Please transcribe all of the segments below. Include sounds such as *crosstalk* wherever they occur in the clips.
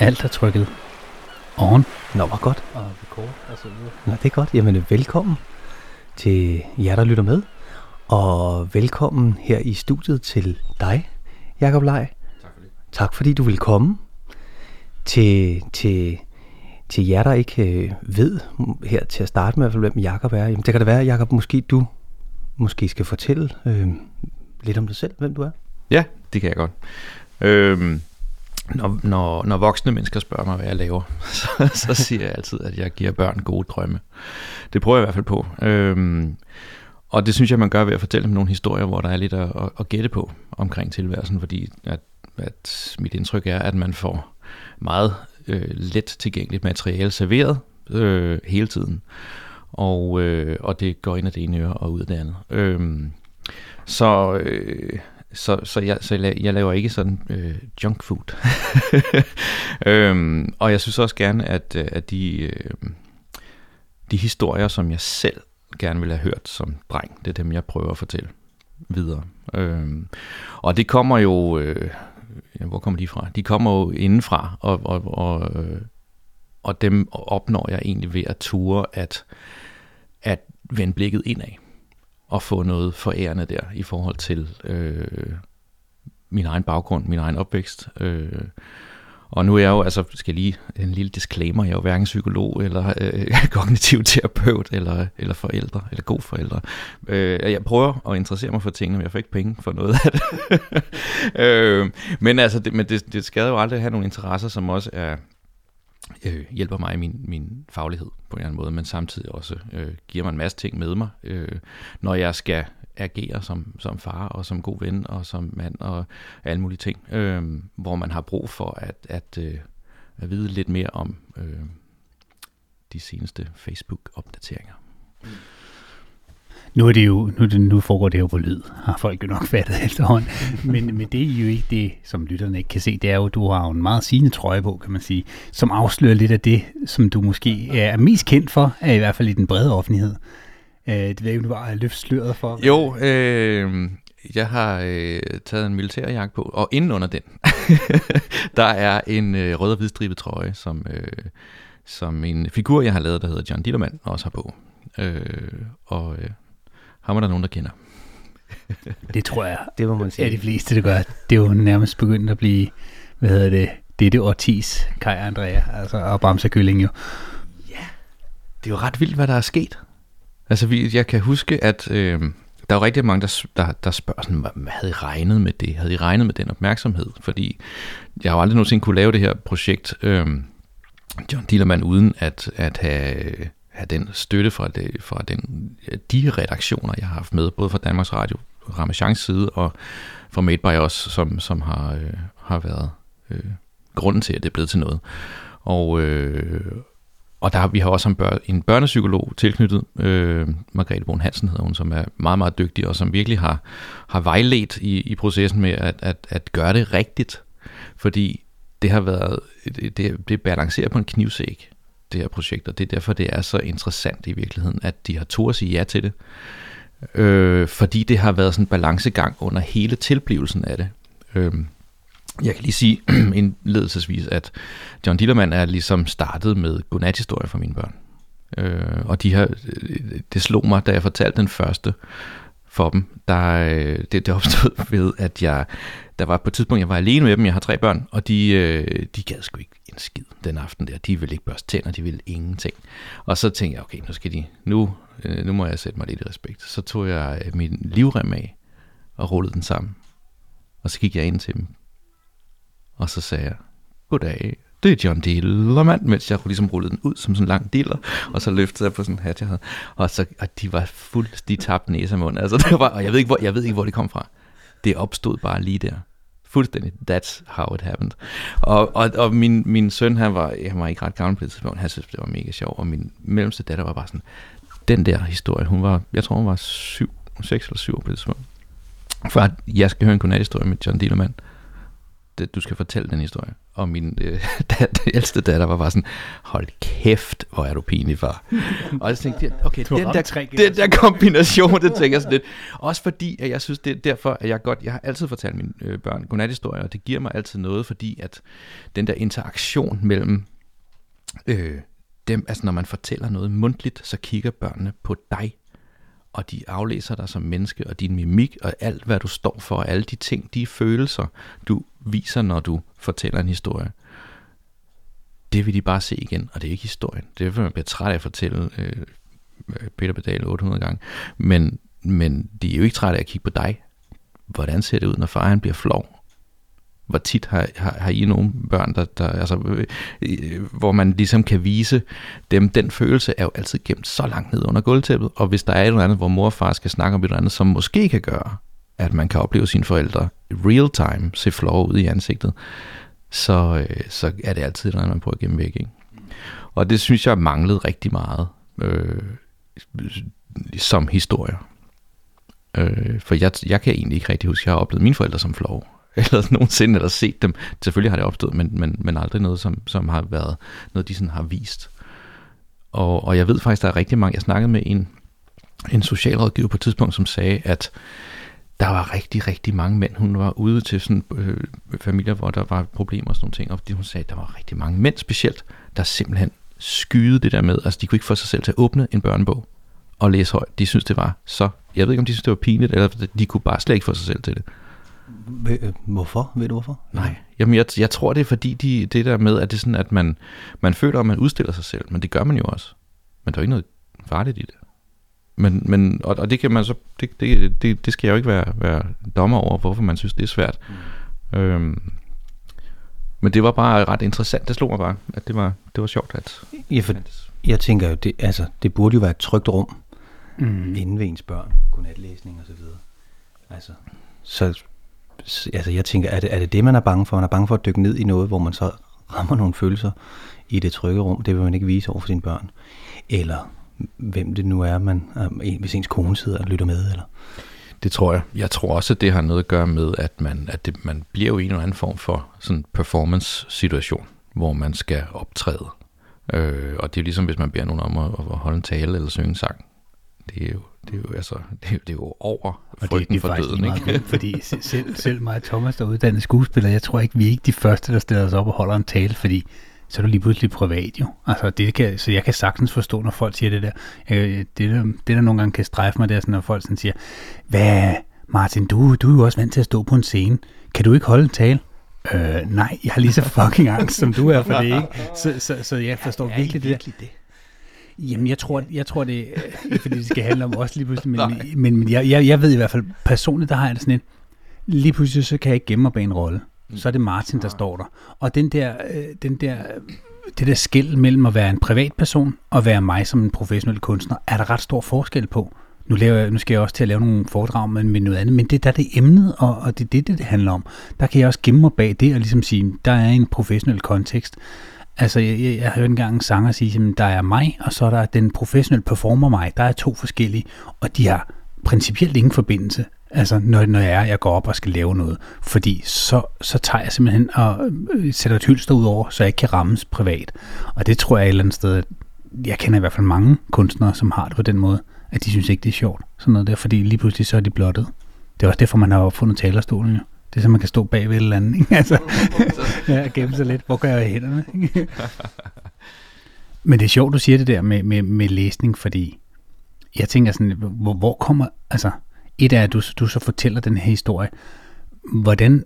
Alt er trykket on. Nå, hvor godt. Og record og så videre. Nå, det er godt. Jamen, velkommen til jer, der lytter med. Og velkommen her i studiet til dig, Jakob Lej. Tak for det. Tak fordi du vil komme. Til, til, til jer, der ikke øh, ved her til at starte med, hvem Jakob er. Jamen, det kan det være, Jakob, måske du måske skal fortælle øh, lidt om dig selv, hvem du er. Ja, det kan jeg godt. Øhm, når, når, når voksne mennesker spørger mig, hvad jeg laver, *laughs* så, så siger jeg altid, at jeg giver børn gode drømme. Det prøver jeg i hvert fald på. Øhm, og det synes jeg, man gør ved at fortælle dem nogle historier, hvor der er lidt at, at, at gætte på omkring tilværelsen, fordi at, at mit indtryk er, at man får meget øh, let tilgængeligt materiale serveret øh, hele tiden. Og, øh, og det går ind af det ene øre og ud af det andet. Øhm, så, øh, så, så, jeg, så jeg, jeg laver ikke sådan øh, junk food. *laughs* øhm, og jeg synes også gerne, at, øh, at de, øh, de historier, som jeg selv gerne ville have hørt som dreng, det er dem, jeg prøver at fortælle videre. Øhm, og det kommer jo... Øh, ja, hvor kommer de fra? De kommer jo indenfra, og, og, og, øh, og dem opnår jeg egentlig ved at ture at, at vende blikket indad og få noget forærende der i forhold til øh, min egen baggrund, min egen opvækst. Øh, og nu er jeg jo, altså skal lige en lille disclaimer, jeg er jo hverken psykolog eller øh, *laughs* kognitiv terapeut eller, eller forældre, eller god forældre. Øh, jeg prøver at interessere mig for tingene, men jeg får ikke penge for noget af det. *laughs* øh, men altså, det, men det, det skal jo aldrig have nogle interesser, som også er, øh, hjælper mig i min, min faglighed på en eller anden måde, men samtidig også øh, giver mig en masse ting med mig, øh, når jeg skal agere som, som far og som god ven og som mand og alle mulige ting, øh, hvor man har brug for at, at, øh, at vide lidt mere om øh, de seneste Facebook-opdateringer. Mm. Nu, er det jo, nu, nu foregår det jo på lyd, har folk jo nok fattet *laughs* efterhånden. Men, men det er jo ikke det, som lytterne ikke kan se. Det er jo, du har jo en meget sigende trøje på, kan man sige, som afslører lidt af det, som du måske er mest kendt for, er i hvert fald i den brede offentlighed. Øh, det ved ikke, du var løft sløret for. Jo, øh, jeg har øh, taget en militærjagt på, og inden under den, *laughs* der er en øh, rød og hvidstribet trøje, som, øh, som en figur, jeg har lavet, der hedder John Dillermand, også har på. Øh, og øh, ham er der nogen, der kender. *laughs* det tror jeg, det må man sige. er de fleste, der gør. Det er jo nærmest begyndt at blive, hvad hedder det, det er det årtis, Kai Andrea, altså, og Bamse Kylling jo. Ja, det er jo ret vildt, hvad der er sket. Altså, vi, jeg kan huske, at øh, der er jo rigtig mange, der, der, der spørger sådan, hvad havde I regnet med det? Havde I regnet med den opmærksomhed? Fordi jeg har jo aldrig nogensinde kunne lave det her projekt, øh, John Dillermand, uden at, at have, have den støtte fra, det, fra den, de redaktioner, jeg har haft med, både fra Danmarks Radio, Ramachans side, og fra Made by Us, som, som har, øh, har været øh, grunden til, at det er blevet til noget. Og, øh, og der, vi har også en, bør, en børnepsykolog tilknyttet, øh, Margrethe Bohn Hansen hedder hun, som er meget, meget dygtig, og som virkelig har, har vejledt i, i processen med at, at, at gøre det rigtigt. Fordi det har været, det, det, det balancerer på en knivsæk, det her projekt, og det er derfor, det er så interessant i virkeligheden, at de har to at sige ja til det. Øh, fordi det har været sådan en balancegang under hele tilblivelsen af det. Øh, jeg kan lige sige *clears throat* indledelsesvis, at John Dillermand er ligesom startet med godnathistorier for mine børn. Øh, og de har, det slog mig, da jeg fortalte den første for dem. Der, øh, det, det opstod *laughs* ved, at jeg, der var på et tidspunkt, jeg var alene med dem, jeg har tre børn, og de, øh, de gad sgu ikke en skid den aften der. De ville ikke børste tænder, de ville ingenting. Og så tænkte jeg, okay, nu skal de, nu, øh, nu må jeg sætte mig lidt i respekt. Så tog jeg øh, min livrem af og rullede den sammen. Og så gik jeg ind til dem og så sagde jeg, goddag, det er John Dillermand, mens jeg ligesom rullede den ud som sådan en lang diller, og så løftede jeg på sådan en hat, jeg havde. Og, så, og de var fuldstændig tabt næse og mund. Altså, det var, og jeg ved, ikke, hvor, jeg ved ikke, hvor det kom fra. Det opstod bare lige der. Fuldstændig. That's how it happened. Og, og, og min, min søn, han var, han var ikke ret gammel på det tidspunkt. Han synes, det var mega sjov. Og min mellemste datter var bare sådan, den der historie, hun var, jeg tror, hun var syv, seks eller syv på det tidspunkt. For at jeg skal høre en godnathistorie med John Dillermand du skal fortælle den historie. Og min øh, *laughs* dat, ældste datter var bare sådan, hold kæft, hvor er du pinlig, far. og jeg tænkte, okay, den der, den der kombination, det tænker jeg sådan lidt. Også fordi, at jeg synes, det er derfor, at jeg godt, jeg har altid fortalt mine øh, børn godnathistorier, og det giver mig altid noget, fordi at den der interaktion mellem øh, dem, altså når man fortæller noget mundtligt, så kigger børnene på dig og de aflæser dig som menneske, og din mimik, og alt, hvad du står for, og alle de ting, de følelser, du viser, når du fortæller en historie, det vil de bare se igen, og det er ikke historien. Det er man bliver træt af at fortælle øh, øh Peter Pedal 800 gange, men, men de er jo ikke trætte af at kigge på dig. Hvordan ser det ud, når faren bliver flov? Hvor tit har, har, har I nogle børn, der, der, altså, øh, øh, hvor man ligesom kan vise dem, den følelse er jo altid gemt så langt ned under gulvtæppet, og hvis der er et eller andet, hvor mor og far skal snakke om et eller andet, som måske kan gøre, at man kan opleve sine forældre real time se flove ud i ansigtet, så, øh, så er det altid noget, man prøver at gemme væk. Ikke? Og det synes jeg manglede rigtig meget øh, som historier. Øh, for jeg, jeg kan egentlig ikke rigtig huske, at jeg har oplevet mine forældre som flove *laughs* eller nogensinde, eller set dem. Selvfølgelig har det opstået, men, men, men aldrig noget, som, som har været noget, de sådan har vist. Og, og jeg ved faktisk, der er rigtig mange, jeg snakkede med en, en socialrådgiver på et tidspunkt, som sagde, at der var rigtig, rigtig mange mænd. Hun var ude til sådan øh, familier, hvor der var problemer og sådan nogle ting, og hun sagde, at der var rigtig mange mænd specielt, der simpelthen skyede det der med, altså de kunne ikke få sig selv til at åbne en børnebog og læse højt. De synes det var så, jeg ved ikke om de synes det var pinligt, eller de kunne bare slet ikke få sig selv til det. Øh, hvorfor? Ved du hvorfor? Nej, jamen jeg, jeg tror det er fordi de, det der med, at det er sådan, at man, man føler, at man udstiller sig selv, men det gør man jo også. Men der er jo ikke noget farligt i det. Men, men, og, og det kan man så, det, det, det, det skal jeg jo ikke være, være dommer over, hvorfor man synes, det er svært. Mm. Øhm, men det var bare ret interessant, det slog mig bare, at det var, det var sjovt. At, ja, for jeg tænker jo, det, altså, det burde jo være et trygt rum, mm. inden ved ens børn, godnatlæsning og så videre. Altså, så altså jeg tænker, er det, er det det, man er bange for? Man er bange for at dykke ned i noget, hvor man så rammer nogle følelser i det trygge rum. Det vil man ikke vise over for sine børn. Eller hvem det nu er, man, øh, hvis ens kone sidder og lytter med. Eller? Det tror jeg. Jeg tror også, at det har noget at gøre med, at man, at det, man bliver jo i en eller anden form for sådan performance-situation, hvor man skal optræde. Øh, og det er ligesom, hvis man beder nogen om at, at holde en tale eller synge en sang. Det er jo det er jo, altså, det er, det er jo over og det, det er for døden, ikke? Godt, fordi *laughs* selv, selv mig og Thomas, der er uddannet skuespiller, jeg tror ikke, vi er ikke de første, der stiller os op og holder en tale, fordi så er du lige pludselig privat jo. Altså, det kan, så jeg kan sagtens forstå, når folk siger det der. Det, der, det der nogle gange kan strejfe mig, det er sådan, når folk sådan siger, hvad Martin, du, du er jo også vant til at stå på en scene. Kan du ikke holde en tale? Øh, nej, jeg har lige så fucking angst, som du er for det, ikke? Så, så, så jeg forstår ja, virkelig det der. Det. Jamen, jeg tror, jeg tror det er ikke fordi det skal handle om os lige pludselig, men, *laughs* men, men jeg, jeg, jeg ved i hvert fald, personligt, der har jeg det sådan et, lige pludselig så kan jeg ikke gemme mig bag en rolle. Så er det Martin, der står der. Og den der, øh, den der, det der skæld mellem at være en privatperson og være mig som en professionel kunstner, er der ret stor forskel på. Nu, laver jeg, nu skal jeg også til at lave nogle foredrag med, med noget andet, men det der er det emnet, og, og det er det, det, det handler om. Der kan jeg også gemme mig bag det og ligesom sige, der er en professionel kontekst. Altså, jeg, jeg, jeg hørte engang en sanger sige, at der er mig, og så er der den professionelle performer mig. Der er to forskellige, og de har principielt ingen forbindelse. Altså, når, når jeg er, jeg går op og skal lave noget. Fordi så, så tager jeg simpelthen og øh, sætter et hylster ud over, så jeg ikke kan rammes privat. Og det tror jeg et eller andet sted, jeg kender i hvert fald mange kunstnere, som har det på den måde, at de synes ikke, det er sjovt. Sådan noget der, fordi lige pludselig så er de blottet. Det er også derfor, man har opfundet talerstolen jo. Det er så, man kan stå bag ved et eller andet. Ikke? Altså, *laughs* ja, gemme sig lidt. Hvor gør jeg hænderne? Men det er sjovt, du siger det der med, med, med læsning, fordi jeg tænker sådan, hvor, hvor kommer, altså, et er, at du, du så fortæller den her historie. Hvordan,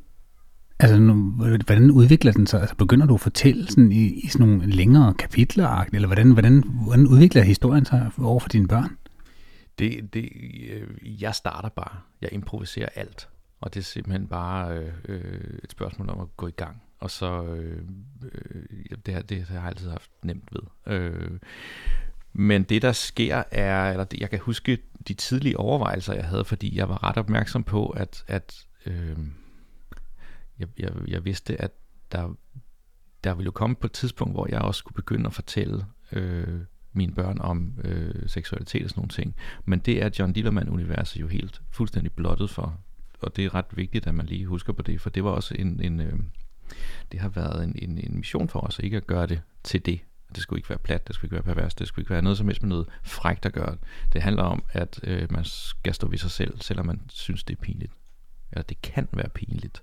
altså, hvordan udvikler den sig? Altså, begynder du at fortælle sådan i, i sådan nogle længere kapitler, eller hvordan, hvordan, hvordan udvikler historien sig over for dine børn? Det, det, øh, jeg starter bare. Jeg improviserer alt. Og det er simpelthen bare øh, et spørgsmål om at gå i gang. Og så, øh, øh, det, her, det har jeg altid haft nemt ved. Øh, men det der sker er, eller det, jeg kan huske de tidlige overvejelser, jeg havde, fordi jeg var ret opmærksom på, at, at øh, jeg, jeg, jeg vidste, at der, der ville jo komme på et tidspunkt, hvor jeg også skulle begynde at fortælle øh, mine børn om øh, seksualitet og sådan nogle ting. Men det er John Dillermand-universet jo helt fuldstændig blottet for og det er ret vigtigt, at man lige husker på det, for det var også en, en, øh, det har været en, en, en mission for os, ikke at gøre det til det. Det skulle ikke være plat, det skulle ikke være pervers, det skulle ikke være noget som helst med noget frægt at gøre. Det handler om, at øh, man skal stå ved sig selv, selvom man synes, det er pinligt. Eller det kan være pinligt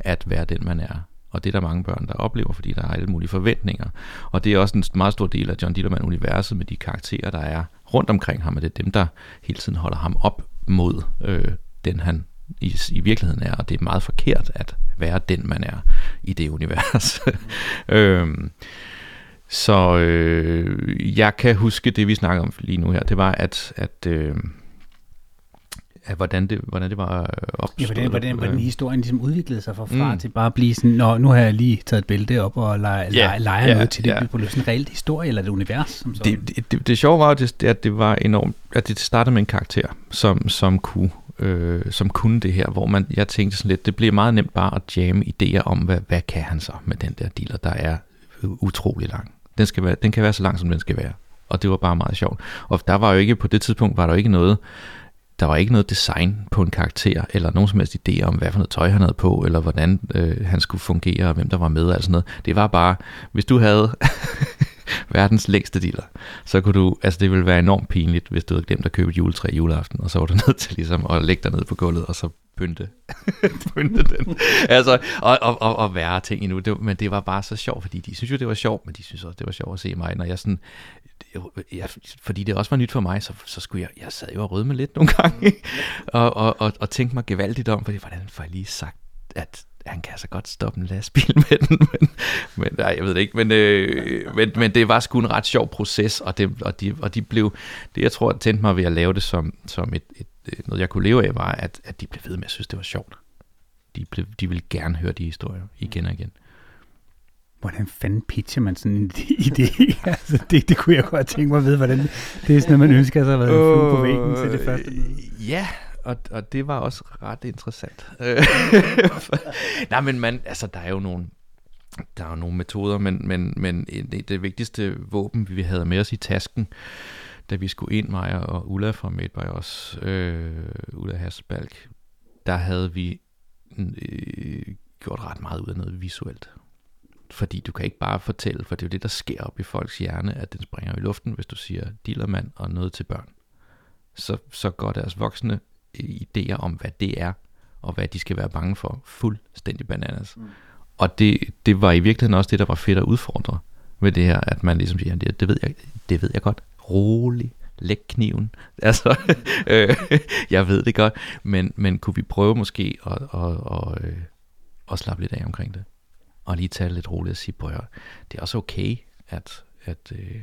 at være den, man er. Og det er der mange børn, der oplever, fordi der er alle mulige forventninger. Og det er også en meget stor del af John Dillermand-universet med de karakterer, der er rundt omkring ham, og det er dem, der hele tiden holder ham op mod øh, den, han i, i virkeligheden er, og det er meget forkert at være den, man er i det univers. *laughs* øhm, så øh, jeg kan huske det, vi snakker om lige nu her, det var, at, at øh, af, hvordan det, hvordan det var opstået. Ja, hvordan, hvordan, hvordan historien ligesom udviklede sig fra, mm. til bare at blive sådan, Nå, nu har jeg lige taget et billede op og leger, yeah, leger yeah, noget til det. Yeah. Blev det sådan en reelt historie eller et univers? Som det, det, det, det sjove var det, at det var enormt, at det startede med en karakter, som, som kunne øh, som kunne det her, hvor man, jeg tænkte sådan lidt, det bliver meget nemt bare at jamme idéer om, hvad, hvad kan han så med den der dealer, der er utrolig lang. Den, skal være, den kan være så lang, som den skal være. Og det var bare meget sjovt. Og der var jo ikke, på det tidspunkt var der jo ikke noget, der var ikke noget design på en karakter, eller nogen som helst idé om, hvad for noget tøj han havde på, eller hvordan øh, han skulle fungere, og hvem der var med, og sådan noget. Det var bare, hvis du havde *laughs* *laughs* verdens længste dealer, så kunne du, altså det ville være enormt pinligt, hvis du havde glemt at købe et juletræ juleaften, og så var du *laughs* nødt til ligesom at lægge dig ned på gulvet, og så pynte, *laughs* pynte den. Altså, og, og, og, og værre ting endnu. Det, men det var bare så sjovt, fordi de synes jo, det var sjovt, men de synes også, det var sjovt at se mig, når jeg sådan, jeg, fordi det også var nyt for mig, så, så skulle jeg, jeg sad jo og rødme lidt nogle gange, og, og, og, og tænkte mig gevaldigt om, fordi hvordan får jeg lige sagt, at han kan altså godt stoppe en lastbil *laughs* med den, men, men nej, jeg ved det ikke, men, øh, men, men det var sgu en ret sjov proces, og, det, og, de, og de blev, det jeg tror, tændte mig ved at lave det som, som et, et, noget, jeg kunne leve af, var, at, at de blev ved med at synes, det var sjovt. De, blev, de ville gerne høre de historier igen og igen. Hvordan fanden pitcher man sådan en *laughs* idé? altså, det, det kunne jeg godt tænke mig at vide, hvordan det er sådan noget, man ønsker sig at have været på væggen til det første møde. Ja, og, og det var også ret interessant. *laughs* Nej, men man, altså, der er jo nogle, der er jo nogle metoder, men, men, men det, det vigtigste våben, vi havde med os i tasken, da vi skulle ind, mig og Ulla fra Made også, øh, Ulla Hasselbalk, der havde vi mm, øh, gjort ret meget ud af noget visuelt. Fordi du kan ikke bare fortælle, for det er jo det, der sker op i folks hjerne, at den springer i luften, hvis du siger dillermand og noget til børn. Så, så går deres voksne idéer om, hvad det er, og hvad de skal være bange for, fuldstændig bananas. Mm. Og det, det var i virkeligheden også det, der var fedt at udfordre ved det her, at man ligesom siger, det, det ved jeg, det ved jeg godt, rolig, læg kniven. *laughs* Altså, øh, jeg ved det godt, men, men kunne vi prøve måske at, at, at, at, at slappe lidt af omkring det? Og lige tage lidt roligt og sige, prøv det er også okay, at, at øh,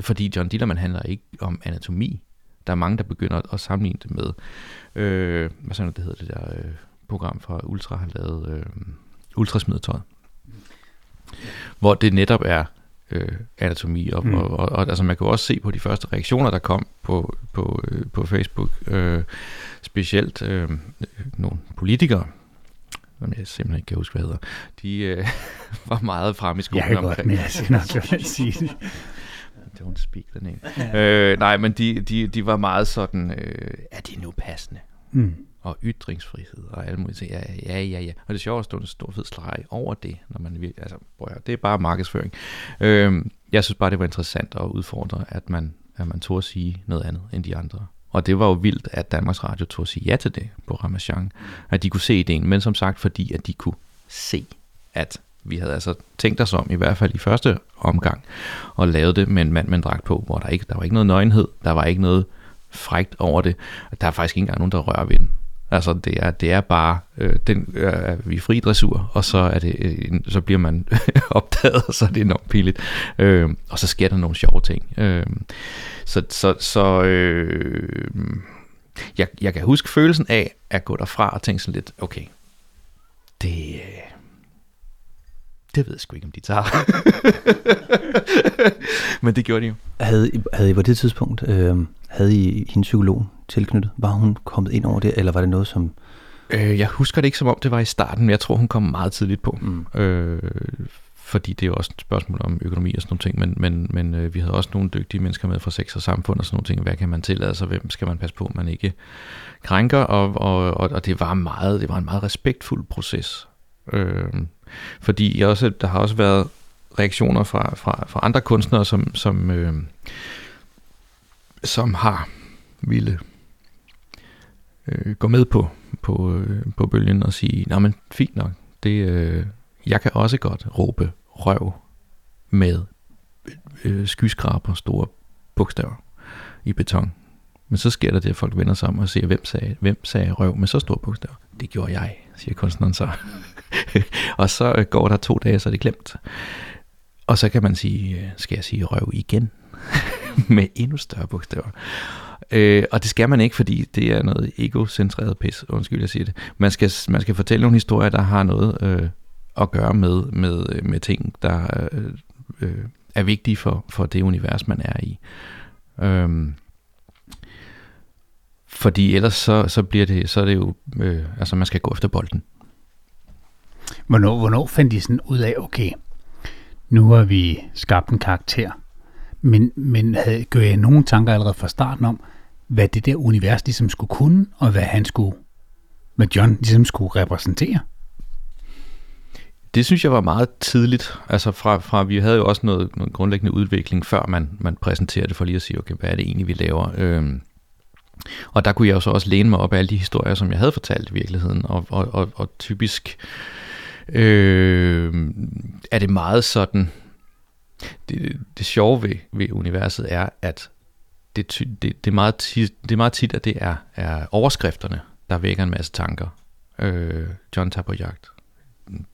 fordi John Dillermand handler ikke om anatomi. Der er mange, der begynder at sammenligne det med, øh, hvad sådan det hedder det der øh, program fra Ultra har lavet, øh, Ultrasmidertøjet. Hvor det netop er øh, anatomi. Og, mm. og, og, og altså man kan jo også se på de første reaktioner, der kom på, på, øh, på Facebook, øh, specielt øh, nogle politikere, som jeg simpelthen ikke kan huske, hvad hedder, de øh, *laughs* var meget frem i skolen jeg kan. Godt, men jeg skal nok sige det. Don't speak the name. Øh, nej, men de, de, de var meget sådan, øh, er det nu passende? Mm. Og ytringsfrihed og alle mulige ting. Ja, ja, ja, ja. Og det er sjovt at stå en stor fed streg over det, når man altså, prøv at, det er bare markedsføring. Øh, jeg synes bare, det var interessant at udfordre, at man, at man tog at sige noget andet end de andre. Og det var jo vildt, at Danmarks Radio tog at sige ja til det på Ramachan. At de kunne se ideen, men som sagt, fordi at de kunne se, at vi havde altså tænkt os om, i hvert fald i første omgang, og lavet det med en mand med en dragt på, hvor der ikke der var ikke noget nøgenhed, der var ikke noget frægt over det. Der er faktisk ikke engang nogen, der rører ved den. Altså det er, det er bare, øh, den, øh, vi er fri dressur, og så, er det, øh, så bliver man *laughs* opdaget, og så er det enormt pinligt. Øh, og så sker der nogle sjove ting. Øh, så så, så øh, jeg, jeg kan huske følelsen af at gå derfra og tænke sådan lidt, okay, det, øh, det ved jeg sgu ikke, om de tager. *laughs* Men det gjorde de jo. Havde, havde I på det tidspunkt, øh, havde I hendes psykolog tilknyttet? Var hun kommet ind over det, eller var det noget, som... Øh, jeg husker det ikke, som om det var i starten, men jeg tror, hun kom meget tidligt på. Mm. Øh, fordi det er jo også et spørgsmål om økonomi og sådan nogle ting, men, men, men øh, vi havde også nogle dygtige mennesker med fra sex og samfund og sådan nogle ting. Hvad kan man tillade sig? Hvem skal man passe på, man ikke krænker? Og, og, og, og det var meget, det var en meget respektfuld proces. Øh, fordi jeg også, der har også været reaktioner fra, fra, fra andre kunstnere, som, som, øh, som har ville øh, gå med på, på, øh, på bølgen og sige, nej men fint nok, det, øh, jeg kan også godt råbe røv med øh, skyskraber store bogstaver i beton. Men så sker der det, at folk vender sig om og siger, hvem sagde, hvem sagde røv med så store bogstaver? Det gjorde jeg, siger kunstneren så. *laughs* og så øh, går der to dage, så er det glemt. Og så kan man sige, øh, skal jeg sige røv igen? *laughs* med endnu større bogstaver. Øh, og det skal man ikke, fordi det er noget egocentreret pis, undskyld jeg siger det. Man skal, man skal fortælle nogle historier, der har noget øh, at gøre med, med, øh, med ting, der øh, øh, er vigtige for, for det univers, man er i. Øh, fordi ellers så, så bliver det, så er det jo, øh, altså man skal gå efter bolden. Hvornår, hvornår fandt de sådan ud af, okay, nu har vi skabt en karakter, men, men havde, gør jeg nogle tanker allerede fra starten om, hvad det der univers ligesom skulle kunne, og hvad han skulle, hvad John ligesom skulle repræsentere? Det synes jeg var meget tidligt. Altså fra, fra vi havde jo også noget, noget grundlæggende udvikling, før man, man præsenterede det for lige at sige, okay, hvad er det egentlig, vi laver? Øhm, og der kunne jeg jo så også læne mig op af alle de historier, som jeg havde fortalt i virkeligheden. Og, og, og, og typisk øh, er det meget sådan... Det, det sjove ved, ved universet er, at det, det, det, er meget tit, det er meget tit, at det er, er overskrifterne, der vækker en masse tanker. Øh, John tager på jagt.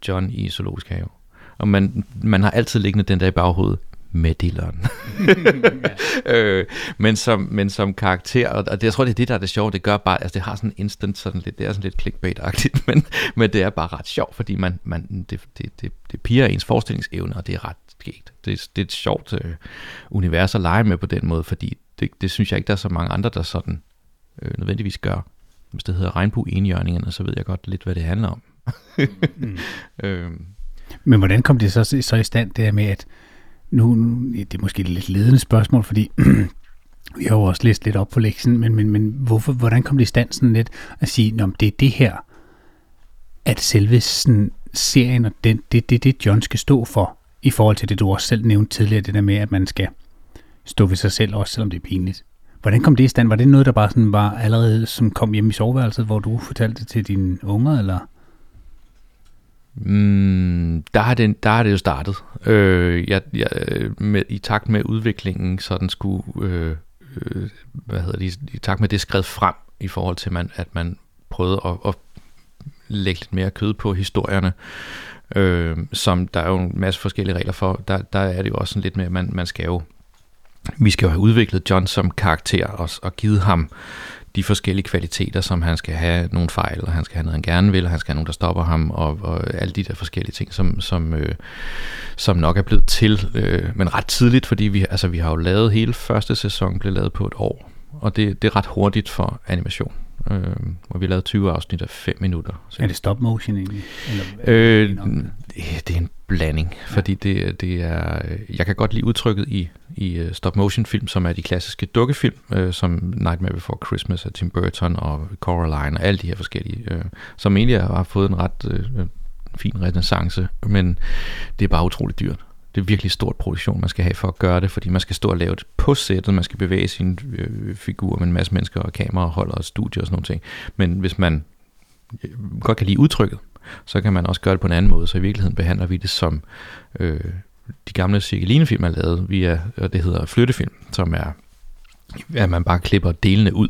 John i zoologisk have. Og man, man har altid liggende den der i baghovedet med dilleren. *laughs* øh, men, som, men som karakter, og, det, jeg tror, det er det, der er det sjove, det gør bare, altså det har sådan instant, sådan lidt, det er sådan lidt clickbait-agtigt, *laughs* men, men det er bare ret sjovt, fordi man, man, det, det, det, det piger ens forestillingsevne, og det er ret skægt. Det, det er et sjovt øh, univers at lege med på den måde, fordi det, det synes jeg ikke, der er så mange andre, der sådan øh, nødvendigvis gør. Hvis det hedder regnbue-enhjørningerne, så ved jeg godt lidt, hvad det handler om. mm. *laughs* øhm. Men hvordan kom det så, så i stand, det her med, at nu, nu det er måske et lidt ledende spørgsmål, fordi *clears throat* vi har jo også læst lidt op på lektionen, men, men, men hvorfor, hvordan kom det i stand sådan lidt at sige, at det er det her, at selve sådan, serien og den, det, det, det John skal stå for, i forhold til det, du også selv nævnte tidligere, det der med, at man skal stå ved sig selv, også selvom det er pinligt. Hvordan kom det i stand? Var det noget, der bare sådan var allerede, som kom hjem i soveværelset, hvor du fortalte det til dine unger, eller? Mm, der, har det, der har det jo startet. Øh, jeg, jeg, med, I takt med udviklingen, så den skulle, øh, øh, hvad hedder det, i, takt med det skred frem, i forhold til, man, at man prøvede at, at lægge lidt mere kød på historierne, øh, som der er jo en masse forskellige regler for. Der, der er det jo også sådan lidt med, at man, man skal jo, vi skal jo have udviklet John som karakter og, og givet ham de forskellige kvaliteter, som han skal have nogle fejl, og han skal have noget, han gerne vil, og han skal have nogen, der stopper ham, og, og alle de der forskellige ting, som, som, øh, som nok er blevet til, øh, men ret tidligt, fordi vi, altså, vi har jo lavet hele første sæson, blev lavet på et år, og det, det er ret hurtigt for animation. Øh, hvor vi lavede 20 afsnit af 5 minutter. Så. Er det stop motion egentlig? Eller, øh, det er en blanding, ja. fordi det, det er, jeg kan godt lide udtrykket i, i uh, stop motion film, som er de klassiske dukkefilm, uh, som Nightmare Before Christmas af Tim Burton og Coraline og alle de her forskellige, uh, som egentlig har fået en ret uh, fin renaissance, men det er bare utroligt dyrt. Det er virkelig stort produktion, man skal have for at gøre det, fordi man skal stå og lave det på sættet, man skal bevæge sin øh, figur med en masse mennesker og kameraholder og studie og sådan noget ting. Men hvis man øh, godt kan lide udtrykket, så kan man også gøre det på en anden måde. Så i virkeligheden behandler vi det som øh, de gamle cirkelinefilm er lavet via, og det hedder flyttefilm, som er at man bare klipper delene ud.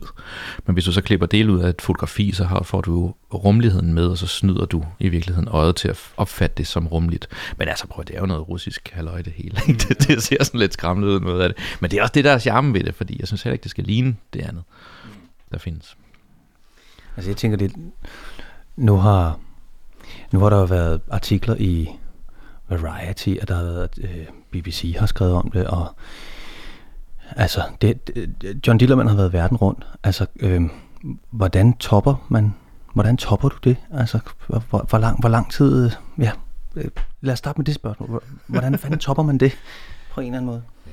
Men hvis du så klipper dele ud af et fotografi, så får du rumligheden med, og så snyder du i virkeligheden øjet til at opfatte det som rumligt. Men altså, prøv, det er jo noget russisk halløj det hele. Ikke? Det, *laughs* det ser sådan lidt skræmmende ud noget af det. Men det er også det, der er charmen ved det, fordi jeg synes heller ikke, det skal ligne det andet, der findes. Altså jeg tænker, det, nu har nu har der jo været artikler i Variety, og der har været, øh, BBC har skrevet om det, og altså, det, det, John Dillermand har været verden rundt. Altså, øh, hvordan topper man, hvordan topper du det? Altså, hvor, hvor, lang, hvor lang tid, ja, øh, lad os starte med det spørgsmål. Hvordan fanden *laughs* topper man det på en eller anden måde? Øh,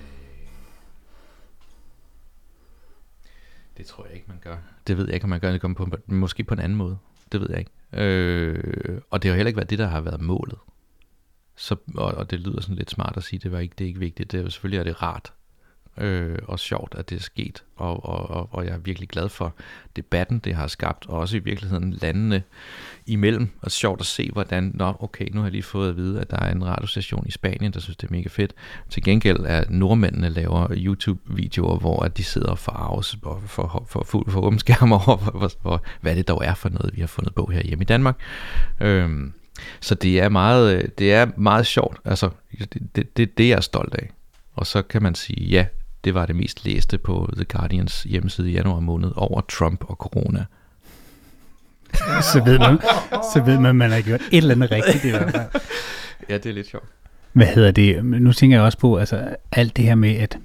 det tror jeg ikke, man gør. Det ved jeg ikke, om man gør det på, måske på en anden måde. Det ved jeg ikke. Øh, og det har heller ikke været det, der har været målet. så, og, og det lyder sådan lidt smart at sige, det var ikke, det er ikke vigtigt. Det er, selvfølgelig er det rart øh, og sjovt, at det er sket, og, og, og, og jeg er virkelig glad for debatten, det har skabt, og også i virkeligheden landene imellem, og sjovt at se, hvordan, nå okay, nu har jeg lige fået at vide, at der er en radiostation i Spanien, der synes, det er mega fedt. Til gengæld er nordmændene laver YouTube-videoer, hvor de sidder og farves for, for, for fuld for åben skærm over, for, for, hvad det dog er for noget, vi har fundet på her hjemme i Danmark. Øhm, så det er meget, det er meget sjovt. Altså, det, det, det er jeg stolt af. Og så kan man sige, ja, det var det mest læste på The Guardians hjemmeside i januar måned over Trump og corona. så, ved man, så ved man, at man har gjort et eller andet rigtigt i hvert fald. Ja, det er lidt sjovt. Hvad hedder det? Nu tænker jeg også på, altså alt det her med, at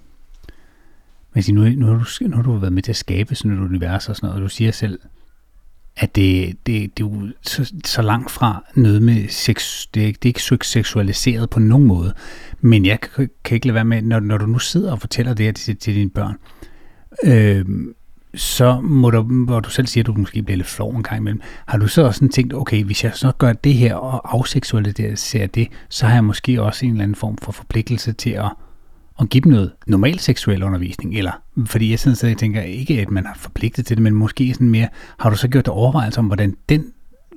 nu, nu, har du, nu har du været med til at skabe sådan et univers og sådan noget, og du siger selv, at det, det, det er jo så, så langt fra noget med sex, det, er, det er ikke seksualiseret på nogen måde. Men jeg kan, kan ikke lade være med, når, når du nu sidder og fortæller det her til, til dine børn, øh, så må du, hvor du selv siger, at du måske bliver lidt flov en gang imellem, har du så også sådan tænkt, okay, hvis jeg så gør det her og afseksualiserer det, så har jeg måske også en eller anden form for forpligtelse til at at give dem noget normal seksuel undervisning, eller fordi jeg sådan stadig tænker ikke, at man har forpligtet til det, men måske sådan mere, har du så gjort dig overvejelser om, hvordan den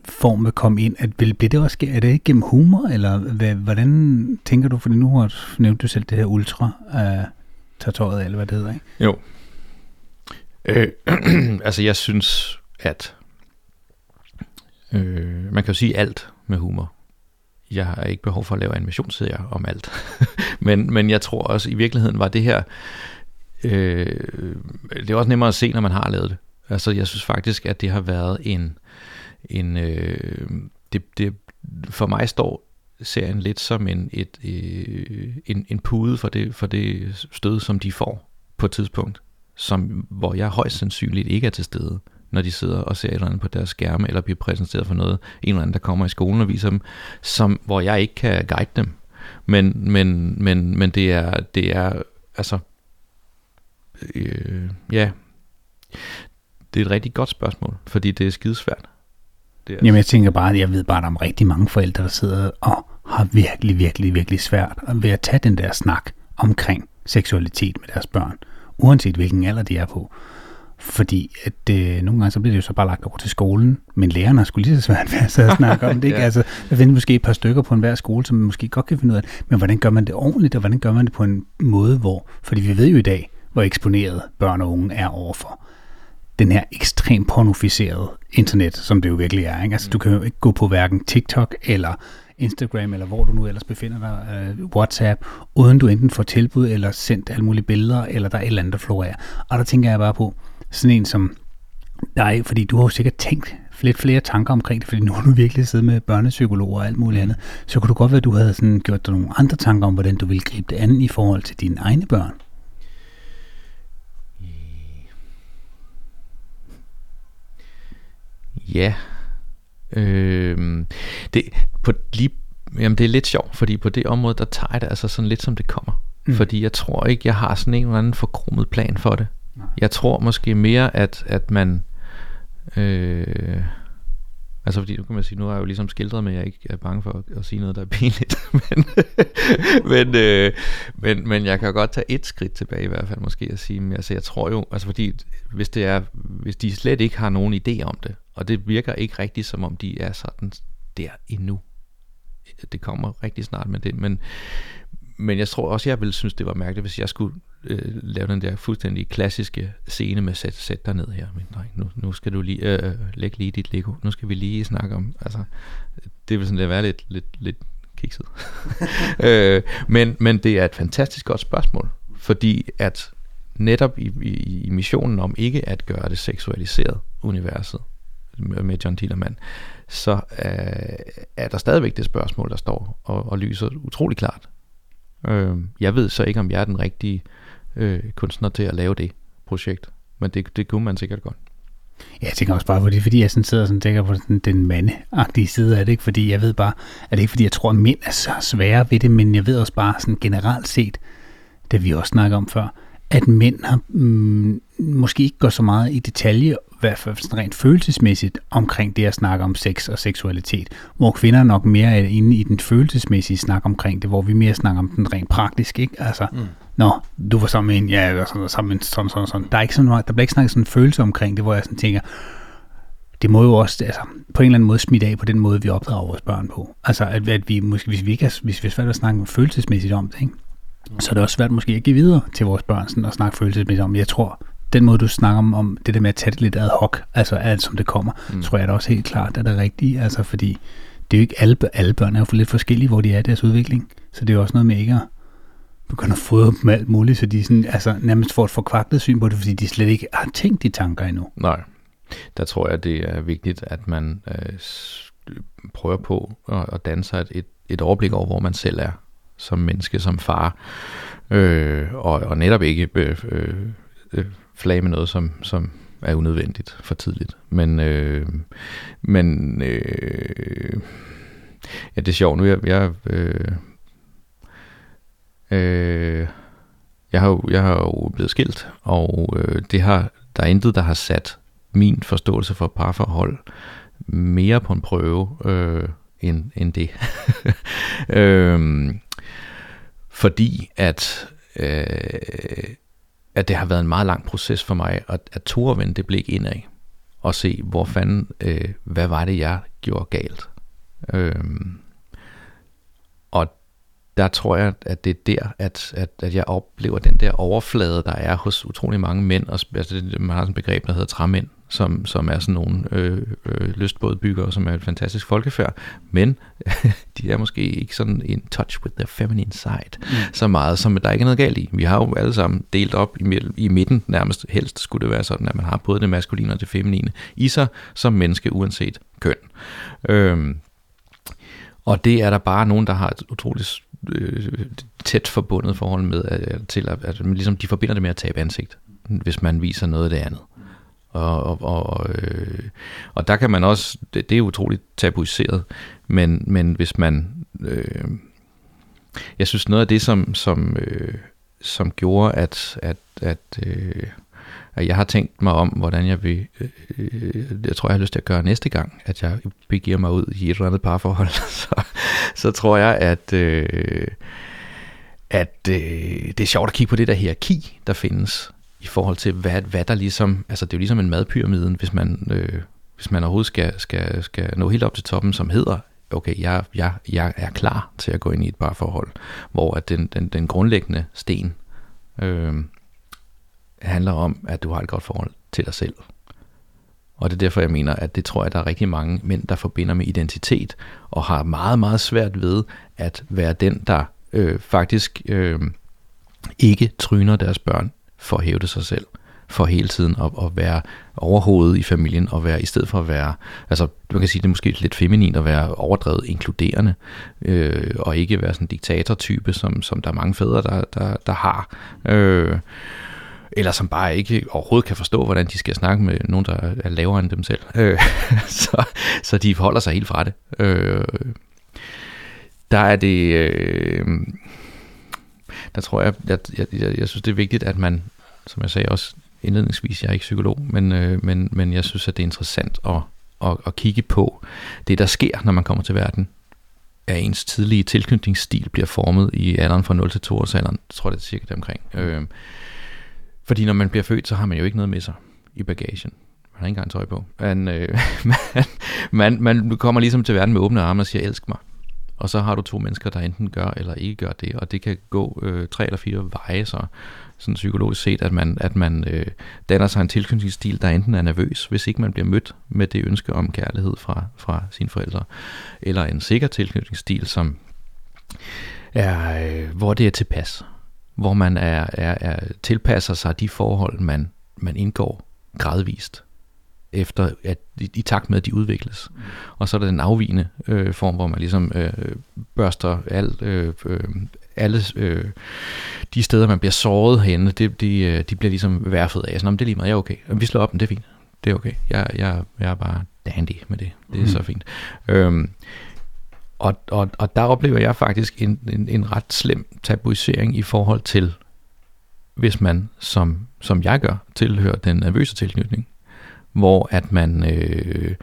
form vil komme ind? At vil, bliver det også, er det ikke gennem humor, eller hvad, hvordan tænker du, fordi nu har nævnt du selv det her ultra øh, tatoveret, eller hvad det hedder, ikke? Jo. Øh, *clears throat* altså jeg synes, at øh, man kan jo sige alt med humor jeg har ikke behov for at lave animationsserier om alt. *laughs* men, men jeg tror også, i virkeligheden var det her, øh, det er også nemmere at se, når man har lavet det. Altså, jeg synes faktisk, at det har været en, en øh, det, det, for mig står serien lidt som en, et, øh, en, en pude for det, for det stød, som de får på et tidspunkt, som, hvor jeg højst sandsynligt ikke er til stede når de sidder og ser et eller andet på deres skærme, eller bliver præsenteret for noget, en eller anden, der kommer i skolen og viser dem, som, hvor jeg ikke kan guide dem. Men, men, men, men det er, det er altså, øh, ja, det er et rigtig godt spørgsmål, fordi det er skidesvært. Det er Jamen jeg tænker bare, jeg ved bare, at der er rigtig mange forældre, der sidder og har virkelig, virkelig, virkelig svært ved at tage den der snak omkring seksualitet med deres børn, uanset hvilken alder de er på. Fordi at, øh, nogle gange så bliver det jo så bare lagt over til skolen, men lærerne har sgu lige så svært ved at sidde og snakke om det. Ikke? *laughs* ja. Altså, der findes måske et par stykker på enhver skole, som man måske godt kan finde ud af, men hvordan gør man det ordentligt, og hvordan gør man det på en måde, hvor, fordi vi ved jo i dag, hvor eksponeret børn og unge er overfor den her ekstremt pornoficerede internet, som det jo virkelig er. Ikke? Altså, du kan jo ikke gå på hverken TikTok eller Instagram, eller hvor du nu ellers befinder dig, uh, WhatsApp, uden du enten får tilbud, eller sendt alle mulige billeder, eller der er et eller andet, der florerer. Og der tænker jeg bare på, sådan en som dig, fordi du har jo sikkert tænkt lidt flere tanker omkring det, fordi nu har du virkelig siddet med børnepsykologer og alt muligt andet, så kunne du godt være, at du havde sådan gjort dig nogle andre tanker om, hvordan du ville gribe det an i forhold til dine egne børn. Ja. Øh, det, på lige, jamen det er lidt sjovt, fordi på det område, der tager jeg det altså sådan lidt som det kommer. Mm. Fordi jeg tror ikke, jeg har sådan en eller anden forkrummet plan for det. Nej. Jeg tror måske mere, at, at man... Øh, altså fordi nu kan man sige, nu har jeg jo ligesom skildret med, at jeg ikke er bange for at, at sige noget, der er pinligt. *laughs* men, men, øh, men, men jeg kan godt tage et skridt tilbage i hvert fald måske at sige, altså jeg tror jo, altså fordi hvis, det er, hvis de slet ikke har nogen idé om det, og det virker ikke rigtigt som om de er sådan der endnu. Det kommer rigtig snart med det, men, men jeg tror også, jeg ville synes, det var mærkeligt, hvis jeg skulle øh, lave den der fuldstændig klassiske scene med sæt, sæt dig ned her, min dreng. Nu, nu skal du lige øh, lægge lige dit Lego. Nu skal vi lige snakke om, altså, det vil sådan lidt være lidt, lidt, lidt kikset. *laughs* øh, men, men det er et fantastisk godt spørgsmål, fordi at netop i, i, i missionen om ikke at gøre det seksualiseret universet med John Tillerman, så øh, er der stadigvæk det spørgsmål, der står og, og lyser utrolig klart. Øh, jeg ved så ikke, om jeg er den rigtige øh, kunstner til at lave det projekt, men det, det kunne man sikkert godt. Ja, jeg tænker også bare, fordi, fordi jeg sådan sidder og sådan tænker på sådan, den mandeagtige side af det, ikke? fordi jeg ved bare, at det ikke fordi, jeg tror, at mænd er så svære ved det, men jeg ved også bare sådan generelt set, det vi også snakker om før, at mænd har, mm, måske ikke går så meget i detalje hvert fald sådan rent følelsesmæssigt omkring det at snakke om sex og seksualitet, hvor kvinder nok mere er inde i den følelsesmæssige snak omkring det, hvor vi mere snakker om den rent praktisk, ikke? Altså, mm. Nå, du var sammen med en, ja, og sådan, sammen med en, sådan, sådan, sådan. Der, er ikke sådan, der bliver ikke snakket sådan en følelse omkring det, hvor jeg sådan tænker, det må jo også altså, på en eller anden måde smitte af på den måde, vi opdrager vores børn på. Altså, at, at vi måske, hvis vi ikke er, hvis vi er svært at snakke følelsesmæssigt om det, ikke? så er det også svært måske at give videre til vores børn sådan, at snakke følelsesmæssigt om. Jeg tror, den måde, du snakker om, om det der med at tage det lidt ad hoc, altså alt som det kommer, mm. tror jeg da også helt klart er det rigtige. Altså, fordi det er jo ikke alle, alle børn er jo for lidt forskellige, hvor de er i deres udvikling. Så det er jo også noget med ikke at begynde at fodre dem alt muligt, så de sådan, altså, nærmest får et forkvaklet syn på det, fordi de slet ikke har tænkt de tanker endnu. Nej, der tror jeg, det er vigtigt, at man øh, prøver på at, at danne sig et, et overblik over, hvor man selv er som menneske, som far, øh, og, og netop ikke øh, øh, flage med noget, som, som er unødvendigt for tidligt. Men, øh, men øh, ja, det er sjovt. Nu jeg, jeg, øh, øh, jeg, har jo, jeg har jo blevet skilt, og øh, det har, der er intet, der har sat min forståelse for parforhold mere på en prøve øh, end, end det. *laughs* øh, fordi at, øh, at det har været en meget lang proces for mig at, at turde vende det blik indad og se, hvor fanden, øh, hvad var det, jeg gjorde galt. Øhm, og der tror jeg, at det er der, at, at, at jeg oplever den der overflade, der er hos utrolig mange mænd. Og, altså det, man har sådan et begreb, der hedder træmænd, som, som er sådan nogle øh, øh, lystbådbyggere, som er et fantastisk folkefærd, men *laughs* de er måske ikke sådan in touch with their feminine side mm. så meget, som der ikke er noget galt i. Vi har jo alle sammen delt op i, i midten nærmest, helst skulle det være sådan, at man har både det maskuline og det feminine i sig som menneske, uanset køn. Øhm, og det er der bare nogen, der har et utroligt øh, tæt forbundet forhold med, at, til at, at ligesom de forbinder det med at tabe ansigt, hvis man viser noget af det andet. Og, og, og, øh, og der kan man også, det, det er utroligt tabuiseret, men, men hvis man, øh, jeg synes noget af det, som, som, øh, som gjorde, at, at, at, øh, at jeg har tænkt mig om, hvordan jeg vil, øh, jeg tror, jeg har lyst til at gøre næste gang, at jeg begiver mig ud i et eller andet parforhold, *laughs* så, så tror jeg, at, øh, at øh, det er sjovt at kigge på det der hierarki, der findes i forhold til, hvad, hvad der ligesom, altså det er jo ligesom en madpyramiden, hvis man, øh, hvis man overhovedet skal, skal, skal nå helt op til toppen, som hedder, okay, jeg, jeg, jeg er klar til at gå ind i et parforhold, hvor at den, den, den grundlæggende sten øh, handler om, at du har et godt forhold til dig selv. Og det er derfor, jeg mener, at det tror jeg, der er rigtig mange mænd, der forbinder med identitet, og har meget, meget svært ved at være den, der øh, faktisk øh, ikke tryner deres børn for at hævde sig selv for hele tiden at, at være overhovedet i familien, og være i stedet for at være, altså man kan sige, det er måske lidt feminint at være overdrevet inkluderende, øh, og ikke være sådan en diktatortype, som, som der er mange fædre, der, der, der har. Øh, eller som bare ikke overhovedet kan forstå, hvordan de skal snakke med nogen, der er lavere end dem selv. Øh, *laughs* så, så de holder sig helt fra det. Øh, der er det... Øh, der tror jeg, jeg, jeg, jeg, jeg synes, det er vigtigt, at man, som jeg sagde også indledningsvis, jeg er ikke psykolog, men, øh, men, men jeg synes, at det er interessant at, at, at kigge på det, der sker, når man kommer til verden. At ens tidlige tilknytningsstil bliver formet i alderen fra 0 til 2 års alderen. Tror, det er cirka omkring. Øh, fordi når man bliver født, så har man jo ikke noget med sig i bagagen. Man har ikke engang tøj på. Man, øh, *laughs* man, man, man kommer ligesom til verden med åbne arme og siger, elsk mig. Og så har du to mennesker, der enten gør eller ikke gør det, og det kan gå øh, tre eller fire veje, så sådan psykologisk set, at man, at man øh, danner sig en tilknytningsstil, der enten er nervøs, hvis ikke man bliver mødt med det ønske om kærlighed fra, fra sine forældre, eller en sikker tilknytningsstil, som er, øh, hvor det er tilpas, hvor man er, er, er tilpasser sig de forhold, man, man indgår gradvist efter at i, i takt med at de udvikles. Mm. Og så er der den afvigende øh, form, hvor man ligesom øh, børster alt, øh, øh, alle øh, de steder, man bliver såret henne, det, de, øh, de bliver ligesom værfet af. Sådan, det er lige meget, jeg er okay. Vi slår op, men det er fint. Det er okay. Jeg, jeg, jeg er bare dandy med det. Det er mm. så fint. Øhm, og, og, og der oplever jeg faktisk en, en, en ret slem tabuisering i forhold til, hvis man, som, som jeg gør, tilhører den nervøse tilknytning hvor at man, øh,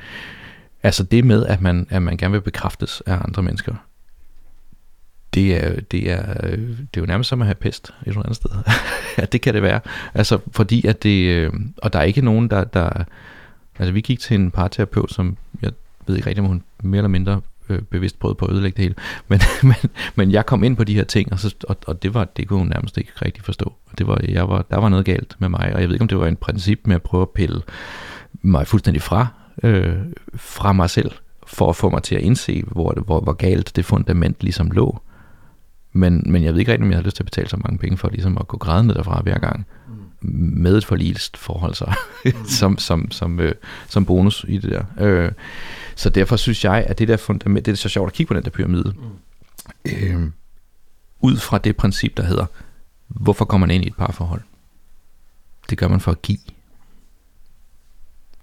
altså det med, at man, at man gerne vil bekræftes af andre mennesker, det er, det er, øh, det er jo nærmest som at have pest et eller andet sted. *laughs* ja, det kan det være. Altså, fordi at det, øh, og der er ikke nogen, der, der, altså vi gik til en parterapeut, som jeg ved ikke rigtig, om hun mere eller mindre øh, bevidst prøvede på at ødelægge det hele. *laughs* Men, men, men jeg kom ind på de her ting, og, så, og, og det var det kunne hun nærmest ikke rigtig forstå. Det var, jeg var, der var noget galt med mig, og jeg ved ikke, om det var en princip med at prøve at pille mig fuldstændig fra, øh, fra mig selv, for at få mig til at indse, hvor, hvor, hvor galt det fundament ligesom lå. Men, men jeg ved ikke rigtig, om jeg har lyst til at betale så mange penge for ligesom at gå grædende derfra hver gang. Mm. Med et forlist forhold så, mm. *laughs* som, som, som, øh, som bonus i det der. Øh, så derfor synes jeg, at det der fundament, det er så sjovt at kigge på den der pyramide. Mm. Øh, ud fra det princip, der hedder, hvorfor kommer man ind i et parforhold? Det gør man for at give.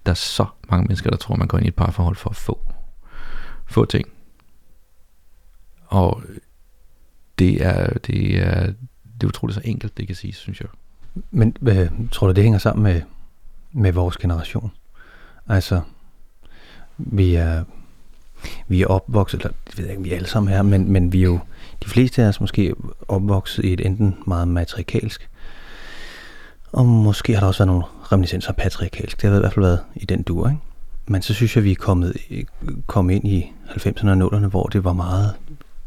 Der er så mange mennesker, der tror, man går ind i et parforhold for at få. Få ting. Og det er, det er, det er utroligt så enkelt, det kan sige, synes jeg. Men øh, tror du, det hænger sammen med, med vores generation? Altså, vi er, vi er opvokset, eller det ved jeg ikke, vi alle sammen her, men, men vi er jo, de fleste af os måske opvokset i et enten meget matrikalsk, og måske har der også været nogle reminiscenser af patriarkalsk. Det har i hvert fald været i den dur, ikke? Men så synes jeg, vi er kommet, kommet ind i 90'erne og 0'erne, hvor det var meget,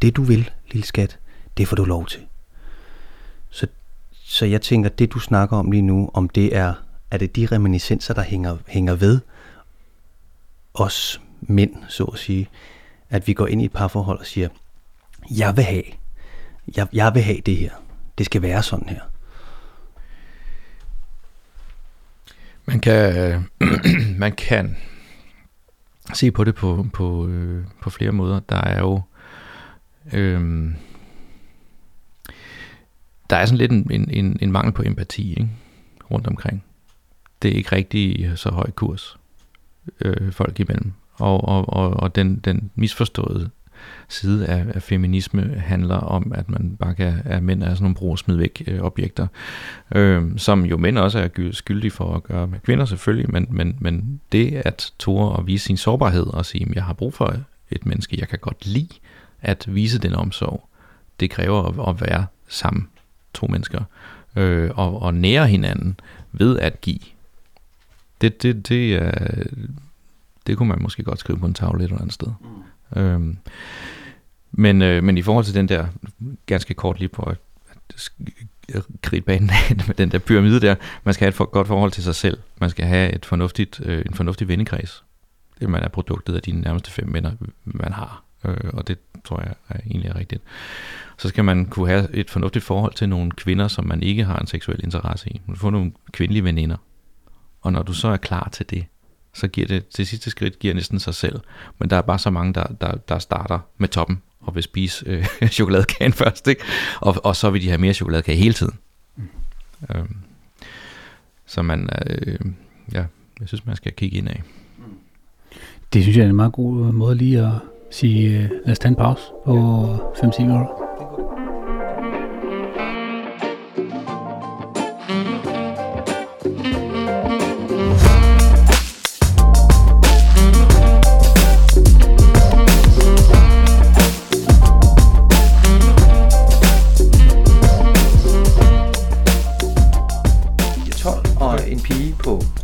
det du vil, lille skat, det får du lov til. Så, så jeg tænker, det du snakker om lige nu, om det er, er det de reminiscenser, der hænger, hænger ved os mænd, så at sige, at vi går ind i et parforhold og siger, jeg vil have, jeg, jeg vil have det her. Det skal være sådan her. Man kan, øh, *clears throat* man kan se på det på, på, øh, på flere måder. Der er jo øh, der er sådan lidt en, en, en, en mangel på empati ikke? rundt omkring. Det er ikke rigtig så høj kurs øh, folk imellem. Og, og, og, og den, den misforståede side af, af feminisme handler om, at man bare kan, at mænd er sådan nogle brug smid væk øh, objekter, øh, som jo mænd også er skyldige for at gøre med kvinder selvfølgelig, men, men, men det at tåre og vise sin sårbarhed og sige, at jeg har brug for et menneske, jeg kan godt lide at vise den omsorg, det kræver at, at være sammen to mennesker, øh, og, og nære hinanden ved at give. Det, det, det, øh, det kunne man måske godt skrive på en tavle et eller andet sted. Mm. Øhm, men, øh, men i forhold til den der, ganske kort lige på at, at gribe banen *laughs* med den der pyramide der, man skal have et for, godt forhold til sig selv. Man skal have et fornuftigt, øh, en fornuftig vennekreds. Det man er produktet af dine nærmeste fem venner, man har. Øh, og det tror jeg er egentlig er rigtigt så skal man kunne have et fornuftigt forhold til nogle kvinder, som man ikke har en seksuel interesse i. Man får nogle kvindelige veninder. Og når du så er klar til det, så giver det, det sidste skridt giver næsten sig selv. Men der er bare så mange, der, der, der starter med toppen og vil spise øh, *laughs* chokoladekagen først. Ikke? Og, og så vil de have mere chokoladekage hele tiden. Mm. Øhm, så man, øh, ja, jeg synes, man skal kigge ind af. Det synes jeg er en meget god måde lige at sige, øh, lad os tage en pause på 5-10 minutter.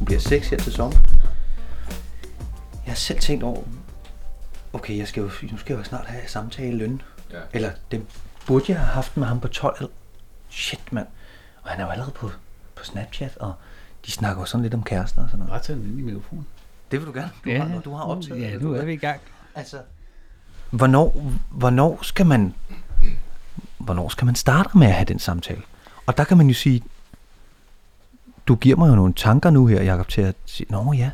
Bliver 6 her til sommer. Jeg har selv tænkt over, okay, jeg skal jo, nu skal jeg jo snart have samtale løn. Ja. Eller det burde jeg have haft med ham på 12. Shit, mand. Og han er jo allerede på, på Snapchat, og de snakker jo sådan lidt om kærester og sådan noget. Bare tage den ind i mikrofonen. Det vil du gerne. Du, ja, har, du har optaget. Ja, nu er vi i gang. Altså, hvornår, hvornår skal man hvornår skal man starte med at have den samtale? Og der kan man jo sige, du giver mig jo nogle tanker nu her, Jacob, til at sige, nå ja,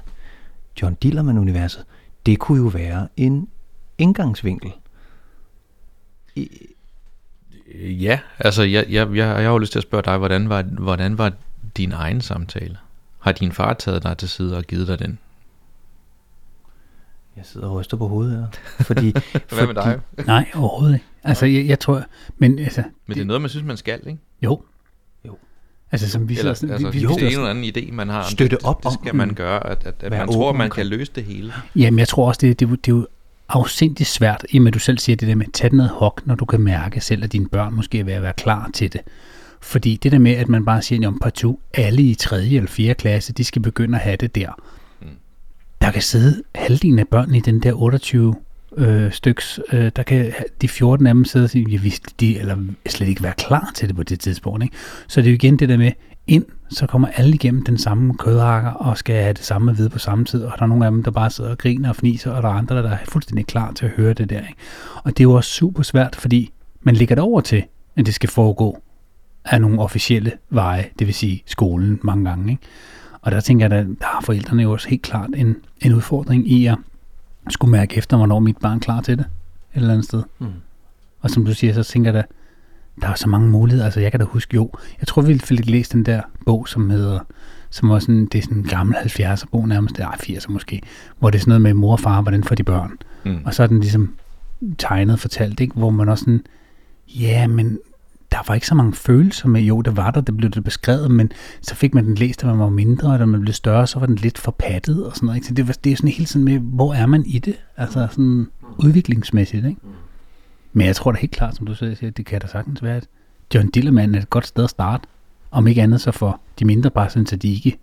John Dillermand-universet, det kunne jo være en indgangsvinkel. I, ja, altså jeg, jeg, jeg, jeg har jo lyst til at spørge dig, hvordan var, hvordan var din egen samtale? Har din far taget dig til side og givet dig den? Jeg sidder og ryster på hovedet her. Fordi, *laughs* Hvad fordi, med dig? Nej, overhovedet ikke. Altså, jeg, jeg tror, men altså... Men det er noget, man synes, man skal, ikke? Jo. Altså, som vi Eller, sidder, altså, vi, vi, det er en eller anden idé, man har. Støtte det, op det, om skal den. man gøre, at, at, at man tror, man kan løse det hele. Jamen, jeg tror også, det, det, er det er jo afsindigt svært, i at du selv siger det der med, tage noget hok, når du kan mærke selv, at dine børn måske er ved at være klar til det. Fordi det der med, at man bare siger, om partout, alle i 3. eller 4. klasse, de skal begynde at have det der. Mm. Der kan sidde halvdelen af børnene i den der 28 øh, styks, øh, der kan de 14 af dem sidde og sige, ja, hvis de eller slet ikke være klar til det på det tidspunkt. Ikke? Så det er jo igen det der med, ind, så kommer alle igennem den samme kødhakker og skal have det samme at vide på samme tid, og der er nogle af dem, der bare sidder og griner og fniser, og der er andre, der er fuldstændig klar til at høre det der. Ikke? Og det er jo også super svært, fordi man ligger det over til, at det skal foregå af nogle officielle veje, det vil sige skolen mange gange. Ikke? Og der tænker jeg, at der har forældrene jo også helt klart en, en udfordring i at skulle mærke efter, hvornår mit barn er klar til det, et eller andet sted. Mm. Og som du siger, så tænker jeg da, der er så mange muligheder. Altså, jeg kan da huske, jo, jeg tror, vi fik læst den der bog, som hedder, som var sådan, det er sådan en gammel 70'er bog nærmest, ej, 80'er måske, hvor det er sådan noget med mor og far, hvordan får de børn. Mm. Og så er den ligesom tegnet fortalt, ikke? hvor man også sådan, ja, men der var ikke så mange følelser med, jo, det var der, det blev det beskrevet, men så fik man den læst, da man var mindre, og da man blev større, så var den lidt forpattet og sådan noget. Ikke? Så det, var, det er sådan hele tiden med, hvor er man i det? Altså sådan udviklingsmæssigt, ikke? Men jeg tror da helt klart, som du siger, det kan da sagtens være, at John Dillermand er et godt sted at starte. Om ikke andet så for de mindre bare sådan, så de ikke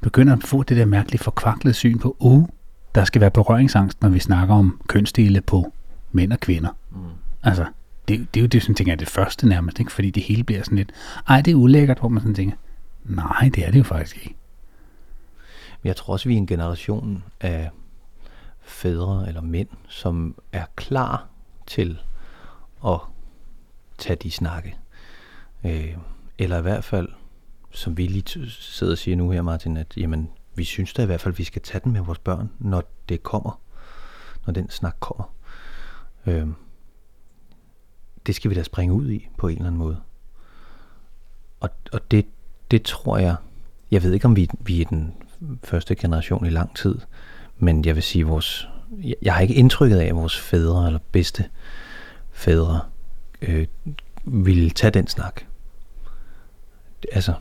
begynder at få det der mærkeligt forkvaklede syn på, uh, der skal være berøringsangst, når vi snakker om kønsdele på mænd og kvinder. Mm. Altså, det, det er jo det, som tænker jeg, er det første nærmest, ikke? fordi det hele bliver sådan lidt, ej, det er ulækkert, hvor man sådan tænker, nej, det er det jo faktisk ikke. Men jeg tror også, vi er en generation af fædre eller mænd, som er klar til at tage de snakke. Øh, eller i hvert fald, som vi lige sidder og siger nu her, Martin, at jamen, vi synes da i hvert fald, at vi skal tage den med vores børn, når det kommer. Når den snak kommer. Øh, det skal vi da springe ud i på en eller anden måde. Og, og det, det tror jeg, jeg ved ikke om vi, vi er den første generation i lang tid, men jeg vil sige, vores, jeg, jeg har ikke indtrykket af, at vores fædre eller bedste fædre øh, ville tage den snak. Altså,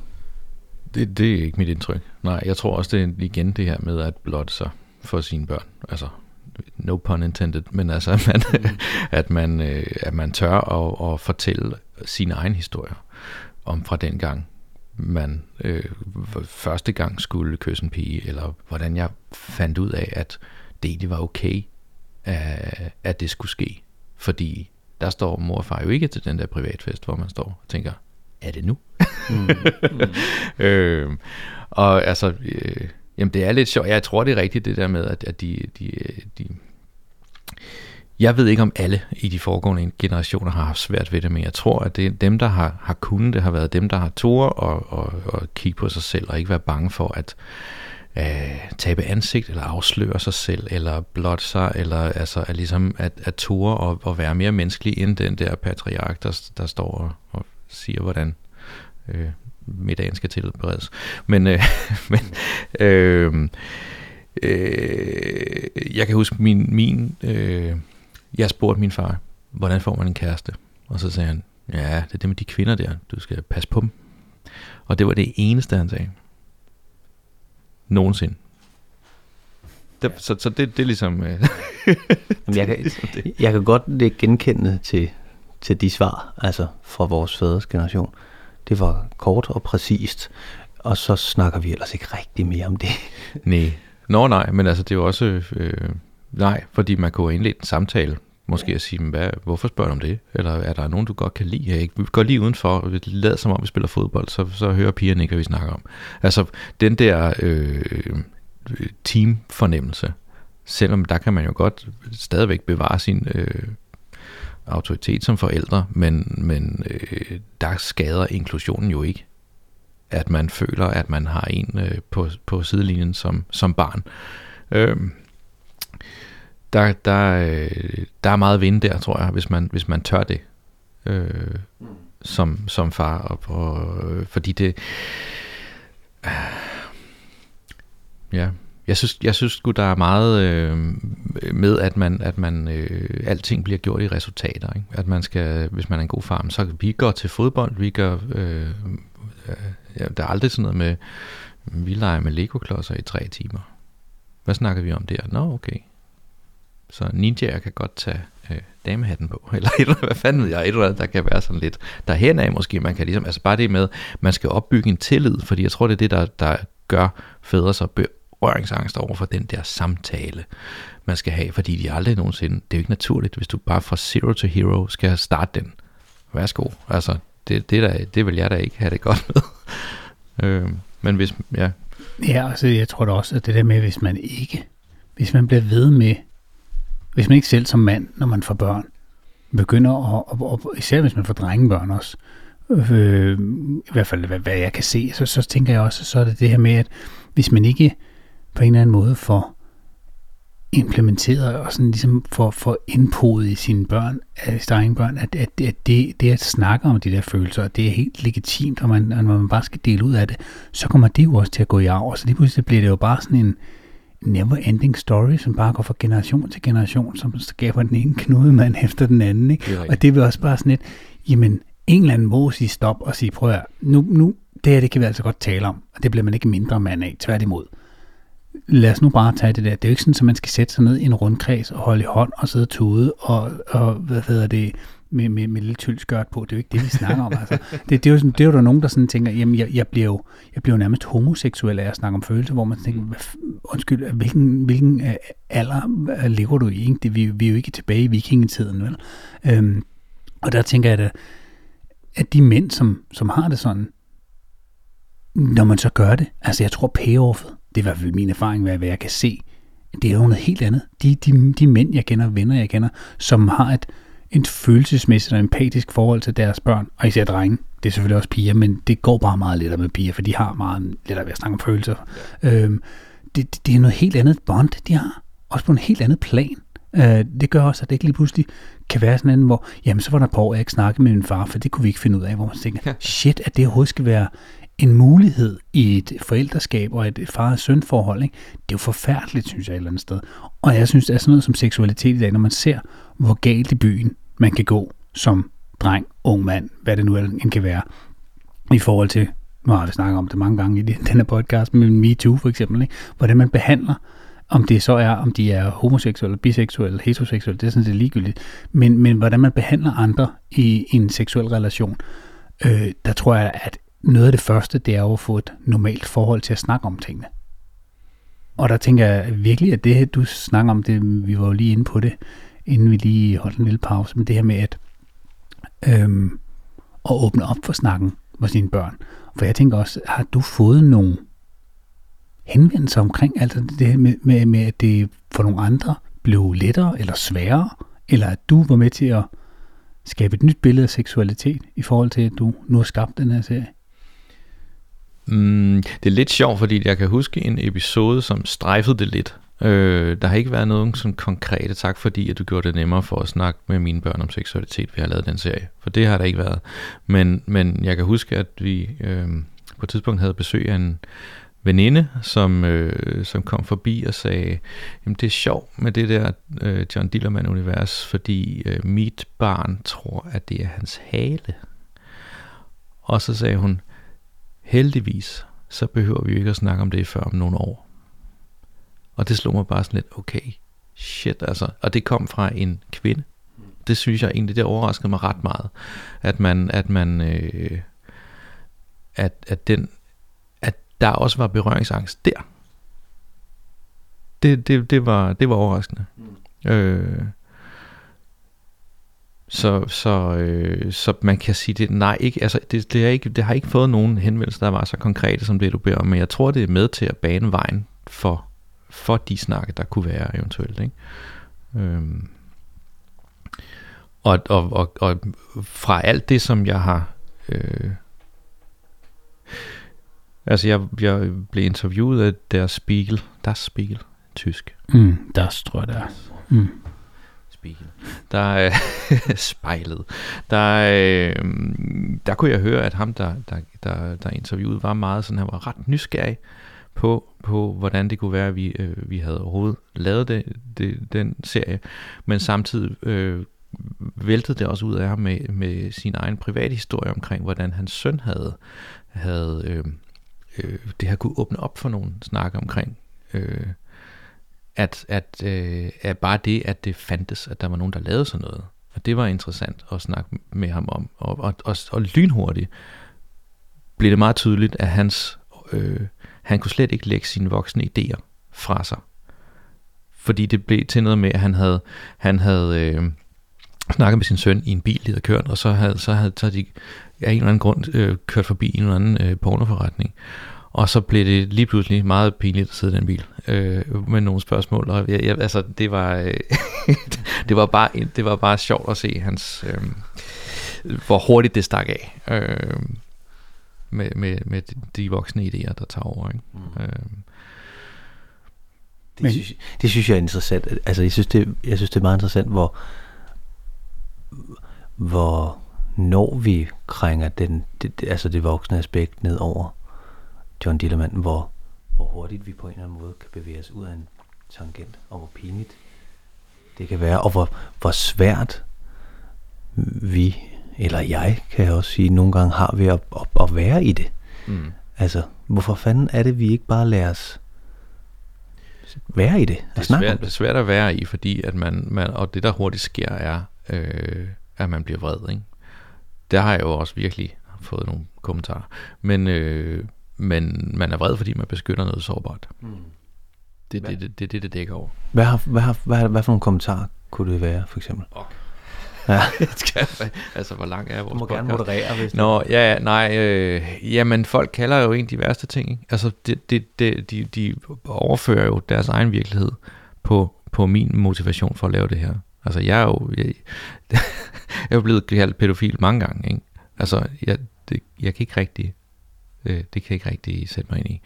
Det, det er ikke mit indtryk. Nej, jeg tror også, det er igen det her med at blotte sig for sine børn. Altså, no pun intended, men altså, at man, mm. at man, øh, at man tør at, at fortælle sine egne historier om fra den gang, man øh, første gang skulle kysse en pige, eller hvordan jeg fandt ud af, at det egentlig var okay, at, at det skulle ske. Fordi der står mor og far jo ikke til den der privatfest, hvor man står og tænker, er det nu? mm, *laughs* øh, og altså, øh, jamen det er lidt sjovt. Jeg tror, det er rigtigt det der med, at, at de, de, de... Jeg ved ikke, om alle i de foregående generationer har haft svært ved det, men jeg tror, at det er dem, der har, har kunnet det, har været dem, der har tore og, og, og kigge på sig selv, og ikke være bange for at øh, tabe ansigt, eller afsløre sig selv, eller blotte sig, eller altså at, ligesom at, at ture og, og være mere menneskelig end den der patriark, der, der står og, og siger, hvordan øh, middagen skal tilberedes. Men, øh, *laughs* men øh, øh, jeg kan huske min, min øh, jeg spurgte min far, hvordan får man en kæreste? Og så sagde han, ja, det er det med de kvinder der, du skal passe på dem. Og det var det eneste, han sagde. Nogensinde. Det, så, så det, det er ligesom... Øh, *laughs* Jamen, jeg, kan, jeg kan godt lægge genkendende til, til de svar, altså fra vores fædres generation. Det var kort og præcist, og så snakker vi ellers ikke rigtig mere om det. *laughs* Nej. Nå nej, men altså det er jo også... Øh, nej, fordi man kunne have indledt en samtale, måske at sige, hvad, hvorfor spørger du om det? Eller er der nogen, du godt kan lide? Ikke? Vi går lige udenfor, og vi lader som om, vi spiller fodbold, så, så hører pigerne ikke, hvad vi snakker om. Altså, den der øh, øh teamfornemmelse, selvom der kan man jo godt stadigvæk bevare sin øh, autoritet som forældre, men, men øh, der skader inklusionen jo ikke at man føler, at man har en øh, på, på sidelinjen som, som barn. Øh, der, der, øh, der er meget vinde der, tror jeg, hvis man, hvis man tør det øh, som, som far. Og, og, øh, fordi det... Øh, ja, jeg synes, jeg synes sgu, der er meget øh, med, at man, at man øh, alting bliver gjort i resultater. Ikke? At man skal, hvis man er en god far, så vi går til fodbold, vi gør, øh, øh, ja, der er aldrig sådan noget med, vi leger med Lego-klodser i tre timer. Hvad snakker vi om der? Nå, okay. Så ninjaer kan godt tage øh, damehatten på, *laughs* eller et eller hvad fanden ved jeg, et eller andet, der kan være sådan lidt derhen af måske, man kan ligesom, altså bare det med, man skal opbygge en tillid, fordi jeg tror, det er det, der, der gør fædre så berøringsangst over for den der samtale, man skal have, fordi de aldrig nogensinde, det er jo ikke naturligt, hvis du bare fra zero to hero skal starte den. Værsgo, altså, det, det, der, det vil jeg da ikke have det godt med. *laughs* øh, men hvis, ja. Ja, altså jeg tror da også, at det der med, hvis man ikke, hvis man bliver ved med, hvis man ikke selv som mand, når man får børn, begynder at, og, og især hvis man får drengebørn også, øh, i hvert fald hvad, hvad jeg kan se, så, så tænker jeg også, så er det det her med, at hvis man ikke på en eller anden måde får implementeret og sådan ligesom får, får indpodet i sine børn, sine egne børn, at, at, at det, det at snakke om de der følelser, det er helt legitimt, og man, og man bare skal dele ud af det, så kommer det jo også til at gå i arv, og så lige pludselig bliver det jo bare sådan en never ending story, som bare går fra generation til generation, som skaber den ene knudemand *laughs* efter den anden, ikke? Det og det vil også bare sådan et, jamen, en eller anden må sige stop og sige, prøv at nu, nu, det her, det kan vi altså godt tale om, og det bliver man ikke mindre mand af, tværtimod lad os nu bare tage det der. Det er jo ikke sådan, at man skal sætte sig ned i en rundkreds og holde i hånd og sidde tude og, og hvad hedder det, med, med, med lidt tyld skørt på. Det er jo ikke det, vi snakker om. Altså. *laughs* Det, det, er jo sådan, det er jo der nogen, der sådan tænker, jamen jeg, jeg, bliver jo, jeg bliver jo nærmest homoseksuel af at snakke om følelser, hvor man tænker, hvad, undskyld, hvilken, hvilken øh, alder øh, lever du i? Ikke? Det, vi, vi er jo ikke tilbage i vikingetiden, vel? Øhm, og der tænker jeg, at, at de mænd, som, som har det sådan, når man så gør det, altså jeg tror payoffet, det er i hvert fald min erfaring, hvad, hvad jeg kan se, det er jo noget helt andet. De, de, de mænd, jeg kender, venner, jeg kender, som har et, et følelsesmæssigt og empatisk forhold til deres børn, og især drenge. Det er selvfølgelig også piger, men det går bare meget lettere med piger, for de har meget lettere ved at snakke om følelser. Ja. Øhm, det, det er noget helt andet bånd, de har. Også på en helt andet plan. Øh, det gør også, at det ikke lige pludselig kan være sådan en, hvor, jamen så var der par år, jeg ikke snakkede med min far, for det kunne vi ikke finde ud af, hvor man tænker, shit, at det overhovedet skal være en mulighed i et forældreskab og et far-søn-forhold, ikke? det er jo forfærdeligt, synes jeg, et eller andet sted. Og jeg synes, det er sådan noget som seksualitet i dag, når man ser, hvor galt i byen man kan gå som dreng, ung mand, hvad det nu end kan være, i forhold til, nu har vi snakket om det mange gange i den her podcast, men MeToo for eksempel, ikke? hvordan man behandler om det så er, om de er homoseksuelle, biseksuelle, heteroseksuelle, det er sådan set ligegyldigt, men, men hvordan man behandler andre i, i en seksuel relation, øh, der tror jeg, at noget af det første, det er jo at få et normalt forhold til at snakke om tingene. Og der tænker jeg virkelig, at det du snakker om, det, vi var jo lige inde på det, inden vi lige holdt en lille pause, men det her med at, øhm, at åbne op for snakken med sine børn. For jeg tænker også, har du fået nogle henvendelser omkring altså det her med, med, med, at det for nogle andre blev lettere eller sværere, eller at du var med til at skabe et nyt billede af seksualitet i forhold til, at du nu har skabt den her serie? Mm, det er lidt sjovt, fordi jeg kan huske en episode, som strejfede det lidt. Øh, der har ikke været nogen sådan konkrete tak, fordi at du gjorde det nemmere for at snakke med mine børn om seksualitet, vi har lavet den serie. For det har der ikke været. Men, men jeg kan huske, at vi øh, på et tidspunkt havde besøg af en veninde, som, øh, som kom forbi og sagde, jamen det er sjovt med det der øh, John Dillermand-univers, fordi øh, mit barn tror, at det er hans hale. Og så sagde hun, heldigvis, så behøver vi jo ikke at snakke om det før om nogle år. Og det slog mig bare sådan lidt, okay, shit altså. Og det kom fra en kvinde. Det synes jeg egentlig, det overraskede mig ret meget. At man, at man, øh, at, at den, at der også var berøringsangst der. Det, det, det, var, det var overraskende. Mm. Øh, så, så, øh, så man kan sige, det nej, ikke, altså, det, det, er ikke, det har ikke fået nogen henvendelser, der var så konkrete som det, du beder om, men jeg tror, det er med til at bane vejen for, for de snakke, der kunne være eventuelt. Ikke? Øhm. Og, og, og, og fra alt det, som jeg har... Øh, altså, jeg, jeg blev interviewet af deres Spiegel, Der Spiegel, tysk. Mm, der tror jeg, det er. Mm Spiegel. Der øh, *laughs* spejlet. Der, øh, der kunne jeg høre, at ham, der, der, der, der interviewede, var meget sådan, han var ret nysgerrig på, på hvordan det kunne være, at vi, øh, vi havde overhovedet lavet det, det, den serie, men samtidig øh, væltede det også ud af ham med, med sin egen private historie omkring, hvordan hans søn havde, havde øh, øh, det her kunne åbne op for nogle snakke omkring, øh, at, at, øh, at bare det, at det fandtes, at der var nogen, der lavede sådan noget. Og det var interessant at snakke med ham om. Og, og, og, og lynhurtigt blev det meget tydeligt, at hans, øh, han kunne slet ikke lægge sine voksne idéer fra sig. Fordi det blev til noget med, at han havde, han havde øh, snakket med sin søn i en bil, de havde kørt, og så havde, så havde, så de af en eller anden grund øh, kørt forbi en eller anden øh, pornoforretning. Og så blev det lige pludselig meget pinligt at sidde i den bil øh, med nogle spørgsmål. Og jeg, jeg, altså, det var, øh, *laughs* det, var bare, det var bare sjovt at se hans, øh, hvor hurtigt det stak af. Øh, med, med, med de voksne idéer, der tager over. Ikke? Mm. Øh, det, synes, det synes jeg er interessant. Altså, jeg synes, det, jeg synes, det er meget interessant, hvor, hvor når vi krænger den, det, det, altså det voksne aspekt ned over John Dillermand, hvor, hvor hurtigt vi på en eller anden måde kan bevæge os ud af en tangent, og hvor pinligt det kan være, og hvor, hvor svært vi, eller jeg kan jeg også sige, nogle gange har vi at, at, at være i det. Mm. Altså, hvorfor fanden er det, vi ikke bare lader os være i det? Det er, svært, det er svært at være i, fordi at man, man og det der hurtigt sker er, øh, at man bliver vred. Ikke? Der har jeg jo også virkelig fået nogle kommentarer. Men, øh, men man er vred, fordi man beskytter noget sårbart. Mm. Det er det, det, det, det, det dækker over. Hvad, har, hvad, har, hvad, hvad for nogle kommentarer kunne det være, for eksempel? Okay. Ja. *laughs* altså, hvor lang er vores Du må podcast? gerne moderere, hvis Nå, ja, nej, øh, jamen, folk kalder jo en de værste ting, ikke? Altså, det, det, det, de, de overfører jo deres egen virkelighed på, på min motivation for at lave det her. Altså, jeg er jo, jeg, *laughs* jeg er jo blevet kaldt pædofil mange gange, ikke? Altså, jeg, det, jeg kan ikke rigtig, øh, det kan jeg ikke rigtig sætte mig ind i.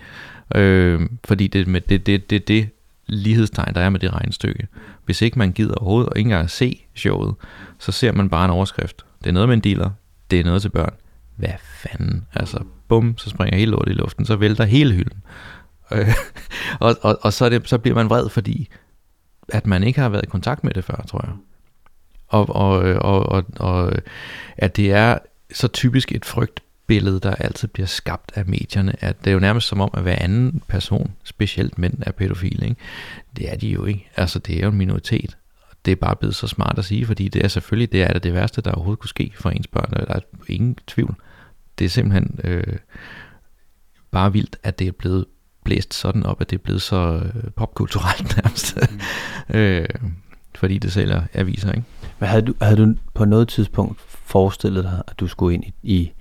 Øh, fordi det, med, det, det, det, det lighedstegn, der er med det regnestykke. Hvis ikke man gider overhovedet og ikke engang se showet, så ser man bare en overskrift. Det er noget med en dealer, det er noget til børn. Hvad fanden? Altså, bum, så springer hele lortet i luften, så vælter hele hylden. Øh, *laughs* og og, og så, er det, så bliver man vred, fordi at man ikke har været i kontakt med det før, tror jeg. Og, og, øh, og, og, og at det er så typisk et frygt frygtbillede, der altid bliver skabt af medierne, at det er jo nærmest som om, at hver anden person, specielt mænd, er pædofile. Ikke? Det er de jo ikke. Altså, det er jo en minoritet. Det er bare blevet så smart at sige, fordi det er selvfølgelig det, er det, det værste, der overhovedet kunne ske for ens børn. Der er ingen tvivl. Det er simpelthen øh, bare vildt, at det er blevet blæst sådan op, at det er blevet så øh, popkulturelt *laughs* nærmest. Mm. øh, fordi det sælger aviser, ikke? Men havde du, havde du på noget tidspunkt forestillet dig, at du skulle ind i, i,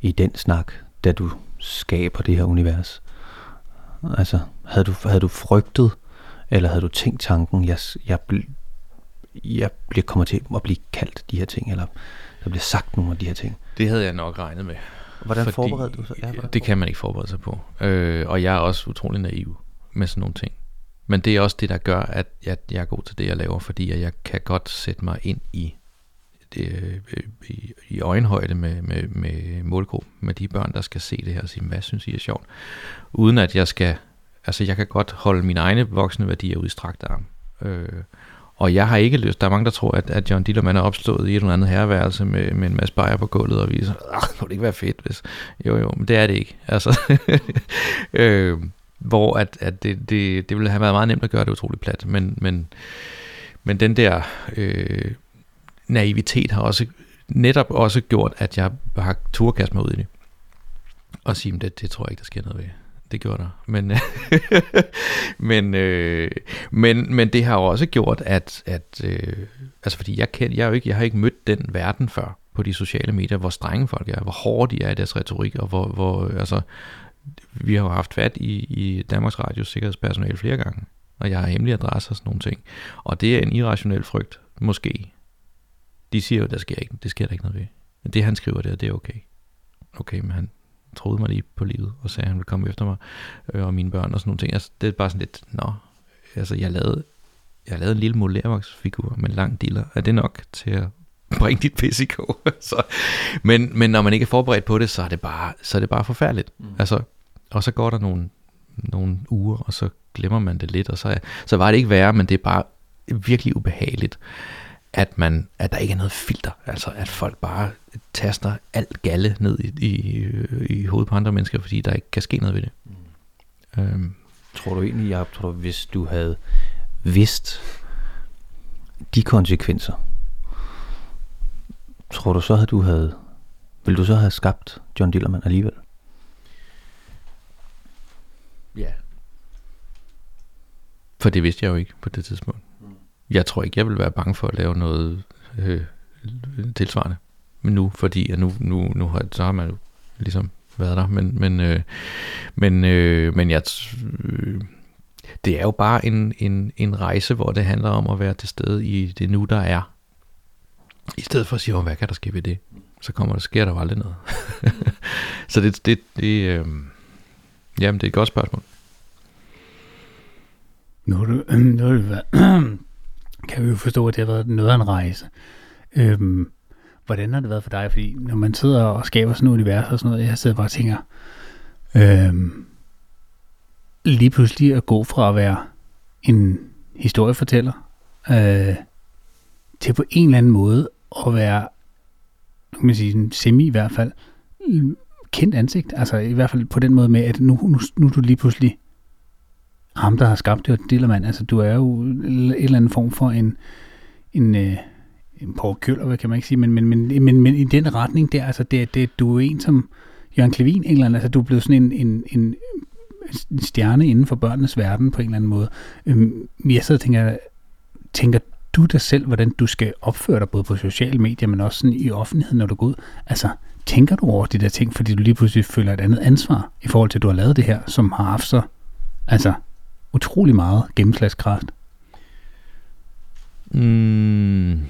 i den snak, da du skaber det her univers? Altså, havde du, havde du frygtet, eller havde du tænkt tanken, jeg, jeg, jeg bliver, kommer til at blive kaldt de her ting, eller der bliver sagt nogle af de her ting? Det havde jeg nok regnet med. Hvordan forberedte du sig? Ja, det kan man ikke forberede sig på. Øh, og jeg er også utrolig naiv med sådan nogle ting. Men det er også det, der gør, at jeg, jeg er god til det, jeg laver, fordi jeg kan godt sætte mig ind i det, øh, i, i øjenhøjde med, med, med målgruppen, med de børn, der skal se det her og sige, hvad synes I er sjovt? Uden at jeg skal, altså jeg kan godt holde mine egne voksne værdier ud i strakt arm. Øh, og jeg har ikke lyst, der er mange, der tror, at, at John Dillermand er opstået i et eller andet herreværelse med, med en masse bajer på gulvet, og viser, ah, det kunne det ikke være fedt, hvis... Jo, jo, men det er det ikke. Altså, *laughs* øh, hvor at, at det, det, det ville have været meget nemt at gøre det utroligt plat, men, men, men den der øh, naivitet har også netop også gjort, at jeg har turkast mig ud i det. Og sige, det, det tror jeg ikke, der sker noget ved. Det gjorde der. Men, *laughs* men, øh, men, men det har også gjort, at, at øh, altså fordi jeg, kend, jeg, jo ikke, jeg har ikke mødt den verden før på de sociale medier, hvor strenge folk er, hvor hårde de er i deres retorik, og hvor, hvor øh, altså, vi har jo haft fat i, i Danmarks Radios sikkerhedspersonale flere gange, og jeg har hemmelige adresser og sådan nogle ting. Og det er en irrationel frygt, måske. De siger jo, der sker ikke, det sker der ikke noget ved. Men det han skriver der, det er okay. Okay, men han troede mig lige på livet, og sagde, at han ville komme efter mig, øh, og mine børn og sådan nogle ting. Altså, det er bare sådan lidt, nå, altså jeg lavede, jeg lavede en lille modellervoksfigur med lang diller. Er det nok til at bringe dit pis i kog? *laughs* så, men, men når man ikke er forberedt på det, så er det bare, så er det bare forfærdeligt. Mm. Altså, og så går der nogle, nogle uger, og så glemmer man det lidt, og så, så var det ikke værre, men det er bare virkelig ubehageligt, at, man, at der ikke er noget filter. Altså at folk bare taster alt galle ned i, i, i hovedet på andre mennesker, fordi der ikke kan ske noget ved det. Mm. Øhm. Tror du egentlig, jeg tror du, hvis du havde vidst de konsekvenser, tror du så, at du havde, vil du så have skabt John Dillermand alligevel? Ja. For det vidste jeg jo ikke på det tidspunkt. Jeg tror ikke, jeg vil være bange for at lave noget øh, tilsvarende. Men nu, fordi at nu, nu, nu har, så har man jo ligesom været der. Men, men, øh, men, øh, men jeg, øh, det er jo bare en, en, en rejse, hvor det handler om at være til stede i det nu, der er. I stedet for at sige, hvad kan der ske ved det? Så kommer der, sker der jo aldrig noget. *laughs* så det, det, det øh, jamen, det er et godt spørgsmål. Nu har du, *clears throat* nu har du været, *clears throat* kan vi jo forstå, at det har været noget af en rejse. Øhm, hvordan har det været for dig? Fordi når man sidder og skaber sådan et univers og sådan noget, jeg sidder bare og tænker, øhm, lige pludselig at gå fra at være en historiefortæller, øh, til på en eller anden måde at være, nu kan man sige, en semi i hvert fald, kendt ansigt. Altså i hvert fald på den måde med, at nu, nu, nu er du lige pludselig ham, der har skabt det, og Dillermand, altså du er jo en eller anden form for en, en, øh, en Paul Køller, hvad kan man ikke sige, men, men, men, men, men i den retning der, altså det, det, du er en som Jørgen Klevin, en eller anden, altså du er blevet sådan en, en, en, en stjerne inden for børnenes verden på en eller anden måde. Øhm, jeg sidder og tænker, tænker du dig selv, hvordan du skal opføre dig både på sociale medier, men også sådan i offentligheden, når du går ud? Altså, tænker du over de der ting, fordi du lige pludselig føler et andet ansvar i forhold til, at du har lavet det her, som har haft så altså, utrolig meget gennemslagskraft? Mm.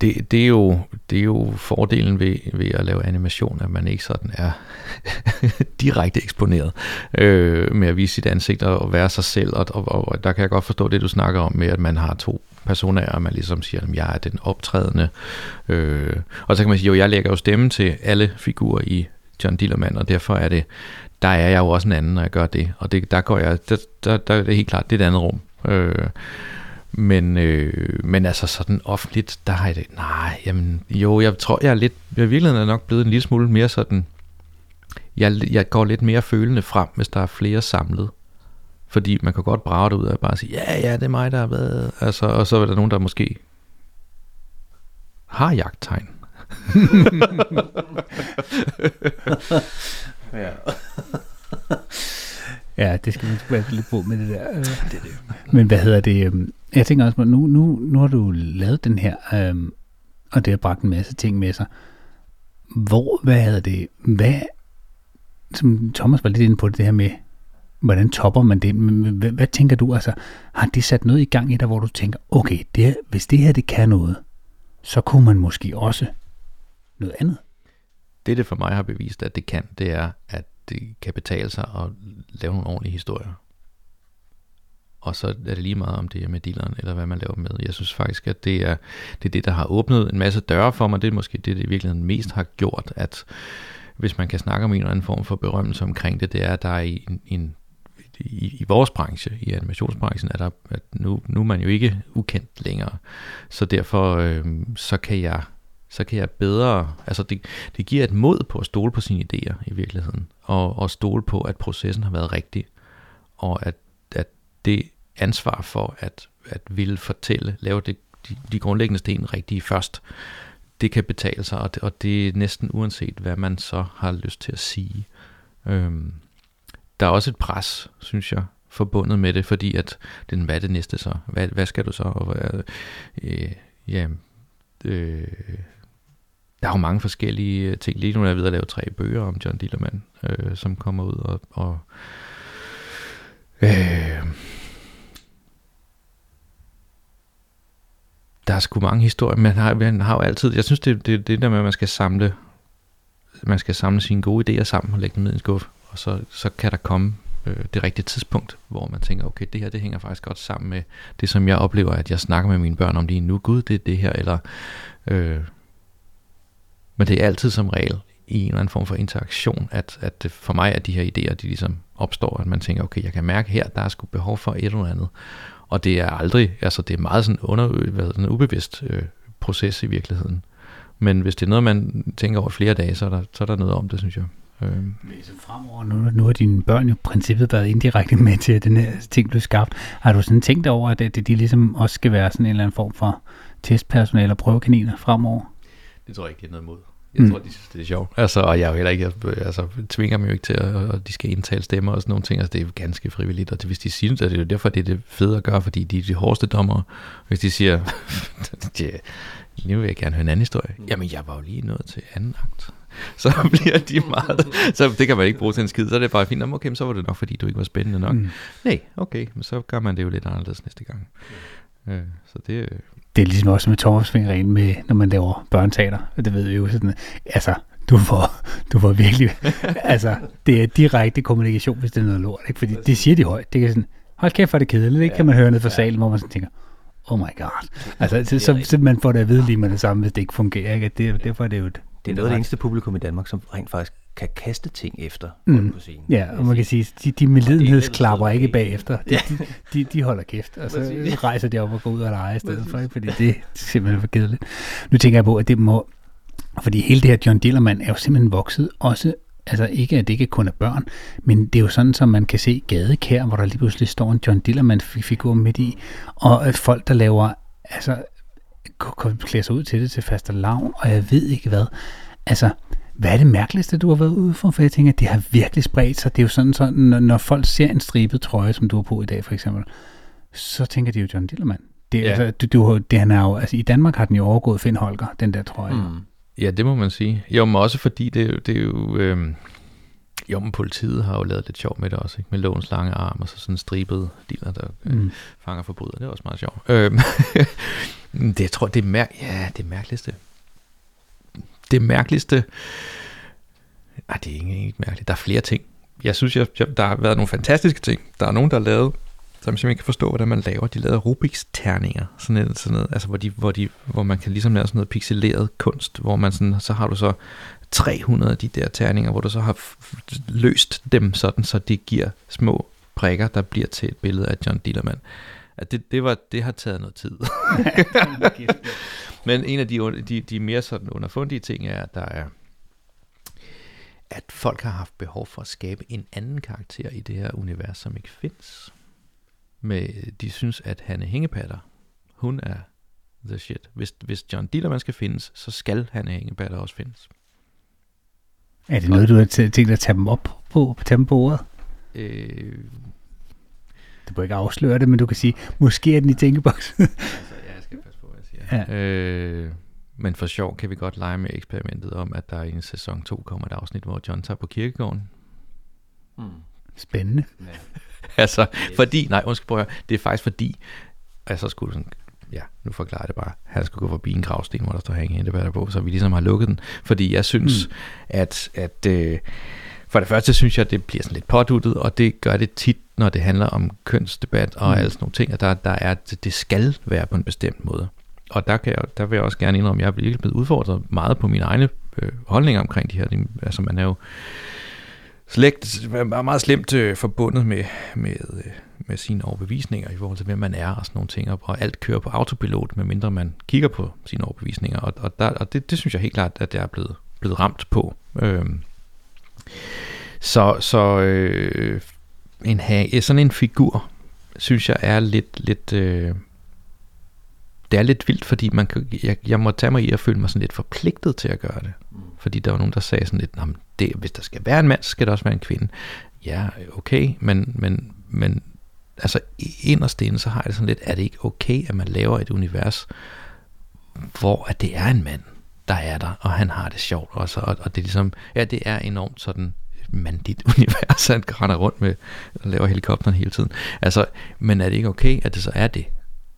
Det, det, er jo, det er jo fordelen ved, ved at lave animation, at man ikke sådan er *laughs* direkte eksponeret øh, med at vise sit ansigt og være sig selv. Og, og, og der kan jeg godt forstå det, du snakker om med, at man har to personer, og man ligesom siger, at jeg er den optrædende. Øh, og så kan man sige, jo, jeg lægger jo stemme til alle figurer i John Dillermand, og derfor er det, der er jeg jo også en anden, når jeg gør det. Og det, der går jeg, der, der, der er det helt klart, det er et andet rum. Øh, men, øh, men altså sådan offentligt, der har jeg det, nej, jamen, jo, jeg tror, jeg er lidt, jeg virkelig er nok blevet en lille smule mere sådan, jeg, jeg går lidt mere følende frem, hvis der er flere samlet. Fordi man kan godt brage det ud og bare sige, ja, ja, det er mig, der har været, altså, og så er der nogen, der måske har jagttegn. *laughs* *laughs* ja. *laughs* ja, det skal man være lidt på med det der. Det er det. Men hvad hedder det? Øhm, jeg tænker også, nu, nu, nu har du lavet den her, øhm, og det har bragt en masse ting med sig. Hvor, hvad hedder det, hvad, som Thomas var lidt inde på det, det her med, hvordan topper man det? Hvad, hvad tænker du, altså, har det sat noget i gang i dig, hvor du tænker, okay, det, hvis det her, det kan noget, så kunne man måske også noget andet? Det, det for mig har bevist, at det kan, det er, at det kan betale sig at lave nogle ordentlige historier og så er det lige meget om det er med dealeren, eller hvad man laver med. Jeg synes faktisk, at det er, det er det, der har åbnet en masse døre for mig. Det er måske det, det i virkeligheden mest har gjort, at hvis man kan snakke om en eller anden form for berømmelse omkring det, det er, at der er en, en i, i vores branche, i animationsbranchen, er der, at nu, nu er man jo ikke ukendt længere. Så derfor øh, så kan jeg så kan jeg bedre, altså det, det giver et mod på at stole på sine idéer i virkeligheden, og, og stole på, at processen har været rigtig, og at, at det ansvar for at, at ville fortælle, lave det, de, de grundlæggende sten rigtige først. Det kan betale sig, og det, og det er næsten uanset, hvad man så har lyst til at sige. Øhm, der er også et pres, synes jeg, forbundet med det, fordi at, den, hvad er det næste så? Hvad, hvad skal du så? Og, øh, øh ja, øh, der er jo mange forskellige øh, ting. Lige nu er jeg ved at lave tre bøger om John Dillermand, øh, som kommer ud og, og øh, der er sgu mange historier, men har, man har jo altid, jeg synes det, det, det der med, at man skal samle, man skal samle sine gode idéer sammen og lægge dem ned i en skuffe, og så, så kan der komme øh, det rigtige tidspunkt, hvor man tænker, okay, det her det hænger faktisk godt sammen med det, som jeg oplever, at jeg snakker med mine børn om lige nu, gud, det er det her, eller, øh, men det er altid som regel i en eller anden form for interaktion, at, at det for mig er de her idéer, de ligesom opstår, at man tænker, okay, jeg kan mærke her, der er sgu behov for et eller andet, Og det er aldrig, altså det er meget sådan under, hvad, sådan ubevidst øh, proces i virkeligheden. Men hvis det er noget, man tænker over flere dage, så er der, så er der noget om det, synes jeg. Øh. Så fremover, nu, nu har dine børn jo i princippet været indirekte *laughs* med til, at den her ting blev skabt. Har du sådan tænkt over, at det, de ligesom også skal være sådan en eller anden form for testpersonale og prøvekaniner fremover? Det tror jeg ikke, det er noget mod. Jeg mm. tror, de synes, det er sjovt. Altså, og jeg er jo heller ikke, jeg, altså, tvinger dem jo ikke til, at, at de skal indtale stemmer og sådan nogle ting. Altså, det er jo ganske frivilligt, og det, hvis de siger det, er det jo derfor, det er det fede at gøre, fordi de er de hårdeste dommer. Hvis de siger, *laughs* nu vil jeg gerne høre en anden historie. Mm. Jamen, jeg var jo lige nået til anden akt. *laughs* Så bliver de meget, så det kan man ikke bruge til en skid. Så er det bare fint, okay, så var det nok, fordi du ikke var spændende nok. Mm. Nej, okay, men så gør man det jo lidt anderledes næste gang. Øh, så det, det er ligesom også med tommelfingeren med, når man laver børneteater. Det ved vi jo sådan, altså, du får, *laughs* du får virkelig, *laughs* altså, det er direkte kommunikation, hvis det er noget lort, ikke? Fordi det siger de højt. Det kan sådan, hold kæft, for det kedeligt, ikke? Kan man høre ned fra salen, hvor man sådan tænker, oh my god. Altså, så, så, så man får det at vide lige med det samme, hvis det ikke fungerer, ikke? Det, derfor er det jo et, det er noget af det eneste publikum i Danmark, som rent faktisk kan kaste ting efter mm. på scenen. Ja, og man kan sige, de, de medlidenhedsklapper ikke bagefter. De, de, de, de holder kæft, og så rejser de op og går ud og lege i stedet for, ikke? fordi *laughs* det er simpelthen for kedeligt. Nu tænker jeg på, at det må, fordi hele det her John Dillermand er jo simpelthen vokset også altså ikke, at det ikke kun er børn, men det er jo sådan, som man kan se gadekær, hvor der lige pludselig står en John Dillermand-figur midt i, og folk, der laver, altså, klæder sig ud til det til faste lavn, og jeg ved ikke hvad. Altså, hvad er det mærkeligste, du har været ude for? For jeg tænker, at det har virkelig spredt sig. Det er jo sådan, sådan når, når folk ser en stribet trøje, som du har på i dag for eksempel, så tænker de jo John Dillermand. Det, ja. altså, du, du, det, han er jo, altså, I Danmark har den jo overgået Finn Holger, den der trøje. Mm. Ja, det må man sige. Jo, men også fordi det, det er jo... Øh, jo, men politiet har jo lavet lidt sjov med det også, ikke? med lovens lange arm og så sådan stribet dealer, der øh, mm. fanger forbrydere. Det er også meget sjovt. *laughs* Øh, det, jeg tror, det er, mær- ja, det mærkeligste det mærkeligste... Ej, det er ikke, ikke mærkeligt. Der er flere ting. Jeg synes, jeg, jeg, der har været nogle fantastiske ting. Der er nogen, der har lavet, som jeg simpelthen kan forstå, hvordan man laver. De lavede Rubiks terninger, sådan noget, sådan noget, altså hvor, de, hvor, de, hvor man kan ligesom lave sådan noget pixeleret kunst, hvor man sådan, så har du så 300 af de der terninger, hvor du så har løst dem sådan, så det giver små prikker, der bliver til et billede af John Dillermand. At det, det, var, det har taget noget tid. *laughs* Men en af de, de, de mere sådan underfundige ting er, at der er at folk har haft behov for at skabe en anden karakter i det her univers, som ikke findes. Med, de synes, at Hanne Hængepatter, hun er the shit. Hvis, hvis John Dillermand skal findes, så skal Hanne Hængepatter også findes. Er det noget, du har tænkt at tage dem op på, tage dem på ordet? Øh, du må ikke afsløre det, men du kan sige, måske er den i tænkeboksen. *laughs* Ja. Øh, men for sjov kan vi godt lege med eksperimentet om, at der i en sæson 2 kommer et afsnit, hvor John tager på kirkegården. Mm. Spændende. Ja. *laughs* altså, fordi, nej, undskyld, prøv at høre, det er faktisk fordi, altså skulle sådan, ja, nu forklarer jeg det bare, han skulle gå forbi en gravsten, hvor der står hænge der på, så vi ligesom har lukket den, fordi jeg synes, mm. at, at øh, for det første synes jeg, at det bliver sådan lidt påduttet, og det gør det tit, når det handler om kønsdebat og mm. alle sådan nogle ting, at der, der er, det skal være på en bestemt måde og der, kan jeg, der vil jeg også gerne indrømme, at jeg er virkelig blevet udfordret meget på mine egne øh, holdninger omkring de her. Altså man er jo slægt, meget slemt øh, forbundet med, med, øh, med sine overbevisninger i forhold til, hvem man er og sådan nogle ting, og alt kører på autopilot, medmindre man kigger på sine overbevisninger, og, og, der, og det, det synes jeg helt klart, at jeg er blevet, blevet ramt på. Øhm, så så øh, en, sådan en figur, synes jeg er lidt, lidt øh, det er lidt vildt, fordi man kan, jeg, jeg må tage mig i at føle mig sådan lidt forpligtet til at gøre det. Mm. Fordi der var nogen, der sagde sådan lidt, det, hvis der skal være en mand, så skal der også være en kvinde. Ja, okay, men, men, men altså inderst inde, så har jeg det sådan lidt, er det ikke okay, at man laver et univers, hvor at det er en mand, der er der, og han har det sjovt også, og, og det er ligesom, ja, det er enormt sådan mandigt *laughs* univers, han render rundt med og laver helikopteren hele tiden. Altså, men er det ikke okay, at det så er det?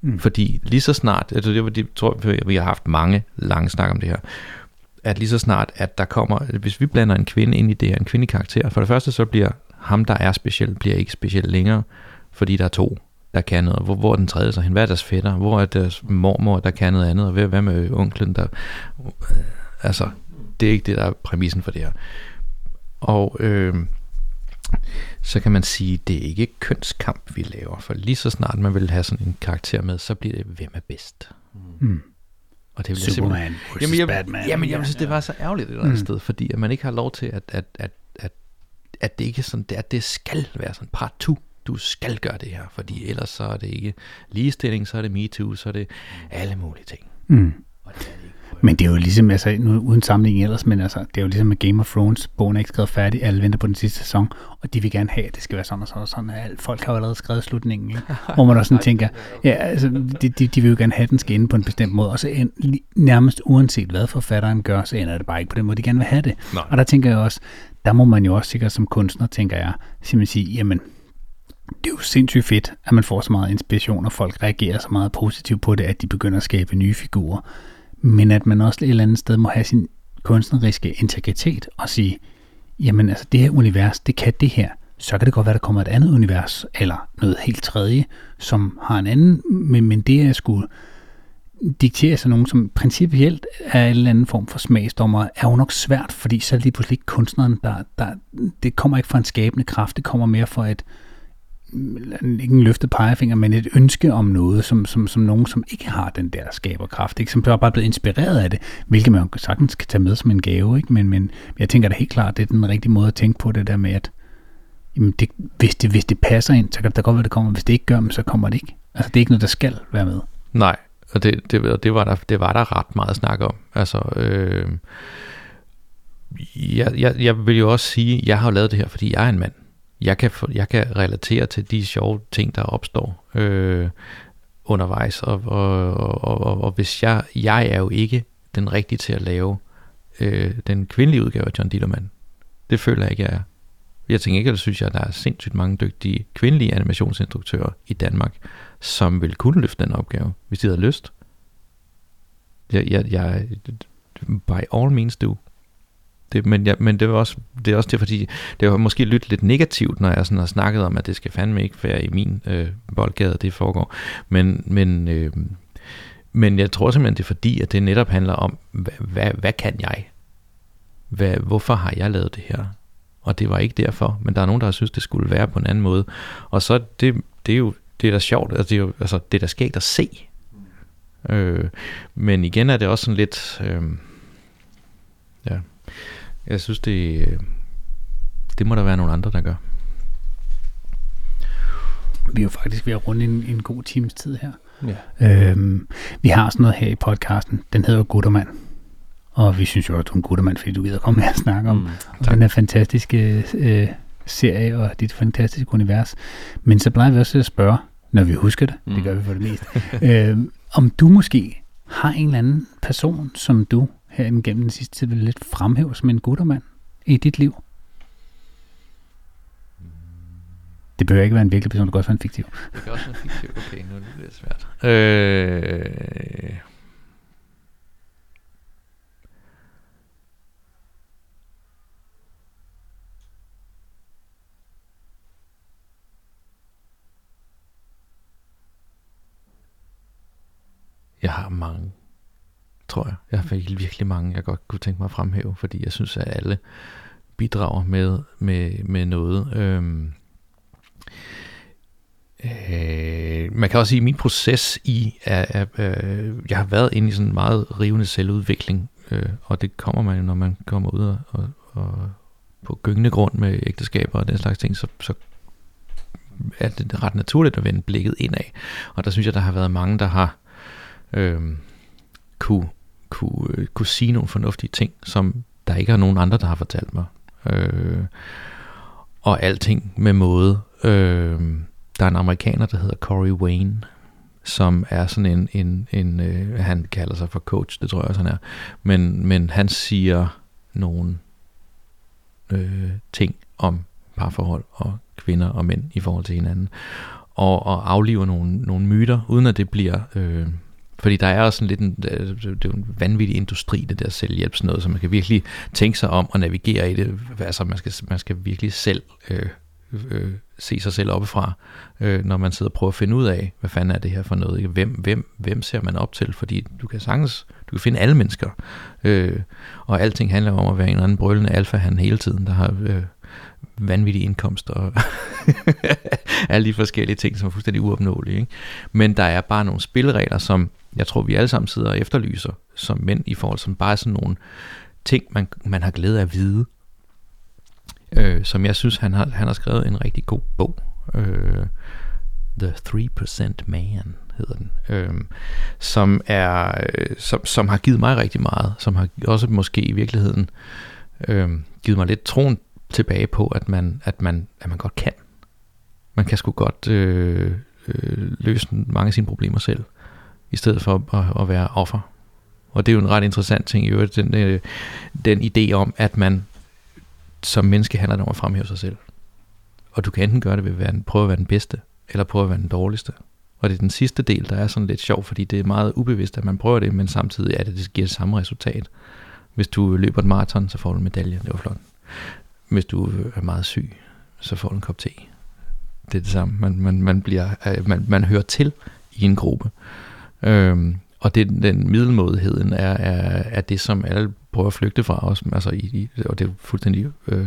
Mm. Fordi lige så snart, altså det, det tror jeg, vi har haft mange lange snak om det her, at lige så snart, at der kommer, hvis vi blander en kvinde ind i det her, en kvindelig karakter, for det første så bliver ham, der er speciel, bliver ikke speciel længere, fordi der er to, der kan noget. Hvor, hvor er den tredje så hen? Hvad er deres fætter? Hvor er deres mormor, der kan noget andet? Og hvad, hvad med onklen, der... Øh, altså, det er ikke det, der er præmissen for det her. Og, øh, så kan man sige, det er ikke kønskamp, vi laver. For lige så snart man vil have sådan en karakter med, så bliver det, hvem er bedst. Mm. Og det vil Superman versus jamen, jeg, Batman. Jamen, jeg synes, det var så ærgerligt et eller andet Mm. sted, fordi at man ikke har lov til, at, at, at, at, at det ikke er sådan, at det skal være sådan part 2. Du skal gøre det her, fordi ellers så er det ikke ligestilling, så er det MeToo, så er det alle mulige ting. Mm. Og det. Men det er jo ligesom, altså, nu, uden sammenligning ellers, men altså, det er jo ligesom med Game of Thrones. Bogen er ikke skrevet færdig, alle venter på den sidste sæson, og de vil gerne have, at det skal være sådan og sådan og sådan. Alt, folk har jo allerede skrevet slutningen, ikke? *laughs* hvor man også sådan tænker, ja, altså, de, de, de vil jo gerne have, at den skal ende på en bestemt måde, og så end, nærmest uanset hvad forfatteren gør, så ender det bare ikke på den måde, de gerne vil have det. Nej. Og der tænker jeg også, der må man jo også sikkert som kunstner, tænker jeg, simpelthen sige, jamen, det er jo sindssygt fedt, at man får så meget inspiration, og folk reagerer så meget positivt på det, at de begynder at skabe nye figurer. Men at man også et eller andet sted må have sin kunstneriske integritet og sige, jamen altså det her univers, det kan det her. Så kan det godt være, der kommer et andet univers, eller noget helt tredje, som har en anden, men, men det er sgu diktere sig nogen, som principielt er en eller anden form for smagsdommer, er jo nok svært, fordi så er det lige pludselig ikke kunstneren, der, der, det kommer ikke fra en skabende kraft, det kommer mere fra et, ikke en løftet pegefinger, men et ønske om noget, som, som, som nogen, som ikke har den der skaberkraft, ikke? som bare er blevet inspireret af det, hvilket man sagtens kan tage med som en gave, ikke? Men, men jeg tænker da helt klart, det er den rigtige måde at tænke på det der med, at jamen det, hvis, det, hvis det passer ind, så kan det godt være, det kommer, hvis det ikke gør, så kommer det ikke. Altså det er ikke noget, der skal være med. Nej, og det, det, det, var der, det var der ret meget snak om. Altså, øh, jeg, jeg, jeg vil jo også sige, jeg har jo lavet det her, fordi jeg er en mand. Jeg kan, få- jeg kan relatere til de sjove ting, der opstår øh, undervejs, og, og, og, og, og hvis jeg, jeg er jo ikke den rigtige til at lave øh, den kvindelige udgave af John Dillermand. Det føler jeg ikke, jeg er. Jeg tænker ikke, at det synes jeg, at der er sindssygt mange dygtige kvindelige animationsinstruktører i Danmark, som vil kunne løfte den opgave, hvis de havde lyst. Jeg, jeg, jeg, by all means do. Det, men, ja, men det, var også, det er også det, fordi det har måske lyttet lidt negativt, når jeg sådan har snakket om, at det skal fandme ikke være i min øh, boldgade, det foregår. Men, men, øh, men jeg tror simpelthen, det er fordi, at det netop handler om, hvad, hvad, hvad kan jeg? Hvad, hvorfor har jeg lavet det her? Og det var ikke derfor, men der er nogen, der har synes, det skulle være på en anden måde. Og så det, det er jo det er da sjovt, altså det er jo altså, det er da skægt at se. Øh, men igen er det også sådan lidt, øh, jeg synes det, øh, det må der være nogle andre, der gør. Vi er jo faktisk ved at runde en, en god times tid her. Ja. Øhm, vi har sådan noget her i podcasten, den hedder Guttermand. Og vi synes jo, at du er en guttermand, fordi du gider komme her og snakke om, Mm. om den her fantastiske øh, serie og dit fantastiske univers. Men så plejer vi også at spørge, når vi husker det, mm. det gør vi for det meste, *laughs* øh, om du måske har en eller anden person, som du her gennem den sidste tid vil lidt fremhæve som en guttermand i dit liv? Det behøver ikke være en virkelig person, det kan også være en fiktiv. Det kan også være fiktivt. Okay, nu er det lidt svært. Øh, jeg har mange, tror jeg. Jeg fik virkelig, virkelig mange, jeg godt kunne tænke mig at fremhæve, fordi jeg synes, at alle bidrager med, med, med noget. Øhm, Øh, man kan også sige, at min proces i, er, er, øh, jeg har været inde i sådan en meget rivende selvudvikling, øh, og det kommer man jo, når man kommer ud og, og, og på gyngende grund med ægteskaber og den slags ting, så, så er det ret naturligt at vende blikket indad. Og der synes jeg, der har været mange, der har øh, kunne, kunne, øh, kunne sige nogle fornuftige ting, som der ikke er nogen andre, der har fortalt mig. Øh, og alting med måde. Øh, der er en amerikaner, der hedder Corey Wayne, som er sådan en, en, en øh, han kalder sig for coach, det tror jeg også han er, men, men han siger nogle øh, ting om parforhold og kvinder og mænd i forhold til hinanden, og, og afliver nogle, nogle myter, uden at det bliver... Øh, fordi der er også sådan lidt en, øh, det er en vanvittig industri, det der selvhjælp, sådan noget, så man kan virkelig tænke sig om og navigere i det. Altså man skal, man skal virkelig selv øh, øh, se sig selv oppefra, øh, når man sidder og prøver at finde ud af, hvad fanden er det her for noget? Ikke? Hvem, hvem, hvem ser man op til? Fordi du kan sagtens, du kan finde alle mennesker, øh, og alting handler om at være en eller anden brølende alfa han hele tiden, der har øh, vanvittige indkomster og *laughs* alle de forskellige ting, som er fuldstændig uopnåelige. Ikke? Men der er bare nogle spilleregler, som jeg tror, vi alle sammen sidder og efterlyser som mænd i forhold til bare sådan nogle ting, man, man har glæde af at vide. Øh, som jeg synes, han har, han har skrevet en rigtig god bog. Øh, The 3% Man hedder den, øh, som er øh, som, som har givet mig rigtig meget, som har også måske i virkeligheden øh, givet mig lidt troen tilbage på, at man, at man, at man godt kan. Man kan sgu godt øh, øh, løse mange af sine problemer selv, i stedet for at, at være offer. Og det er jo en ret interessant ting i øvrigt, den, øh, den idé om, at man som menneske handler om at fremhæve sig selv. Og du kan enten gøre det ved at være, prøve at være den bedste, eller prøve at være den dårligste. Og det er den sidste del, der er sådan lidt sjov, fordi det er meget ubevidst, at man prøver det, men samtidig er det, det giver det samme resultat. Hvis du løber et maraton, så får du en medalje. Det var flot. Hvis du er meget syg, så får du en kop te. Det er det samme. Man, man, man, bliver, øh, man, man hører til i en gruppe. Øhm, og det, den middelmådigheden er, er, er det, som alle prøver at flygte fra os. Altså i, i, og det er fuldstændig øh,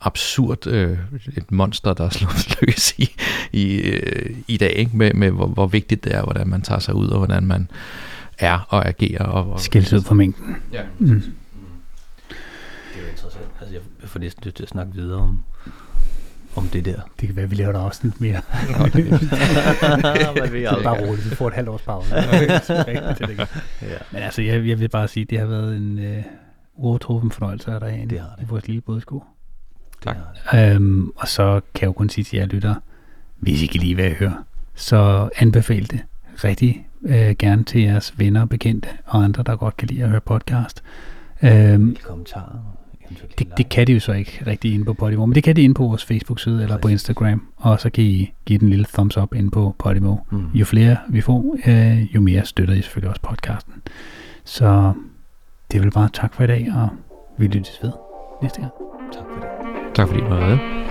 absurd øh, et monster, der er slået *laughs* løs i, i, øh, i dag, ikke? med, med hvor, hvor vigtigt det er, hvordan man tager sig ud, og hvordan man er og agerer. Og, og Skilles ud fra mængden. Ja. Mm. Det er jeg får næsten lyst til at snakke videre om, om det der. Det kan være, at vi laver et afsnit mere. *laughs* *laughs* Man ved Så bare roligt, vi får et halvt års pause. *laughs* Ja. Men altså, jeg, jeg vil bare sige, at det har været en øh, uovertruffen fornøjelse af dig Det har det. i vores lille bådsko. Tak. Øhm, og så kan jeg jo kun sige til jer lytter, hvis I kan lide, hvad jeg hører, så anbefal det rigtig øh, gerne til jeres venner og bekendte og andre, der godt kan lide at høre podcast. Øhm, Kommentarer. Det, det kan de jo så ikke rigtig inde på Podimo, men det kan de inde på vores Facebook-side eller på. Instagram, og så kan I give den en lille thumbs up inde på Podimo. Mm. Jo flere vi får, øh, jo mere støtter I selvfølgelig også podcasten. Så det vel bare tak for i dag, og vi lyttes ved næste gang. Tak for det. Tak fordi du var med.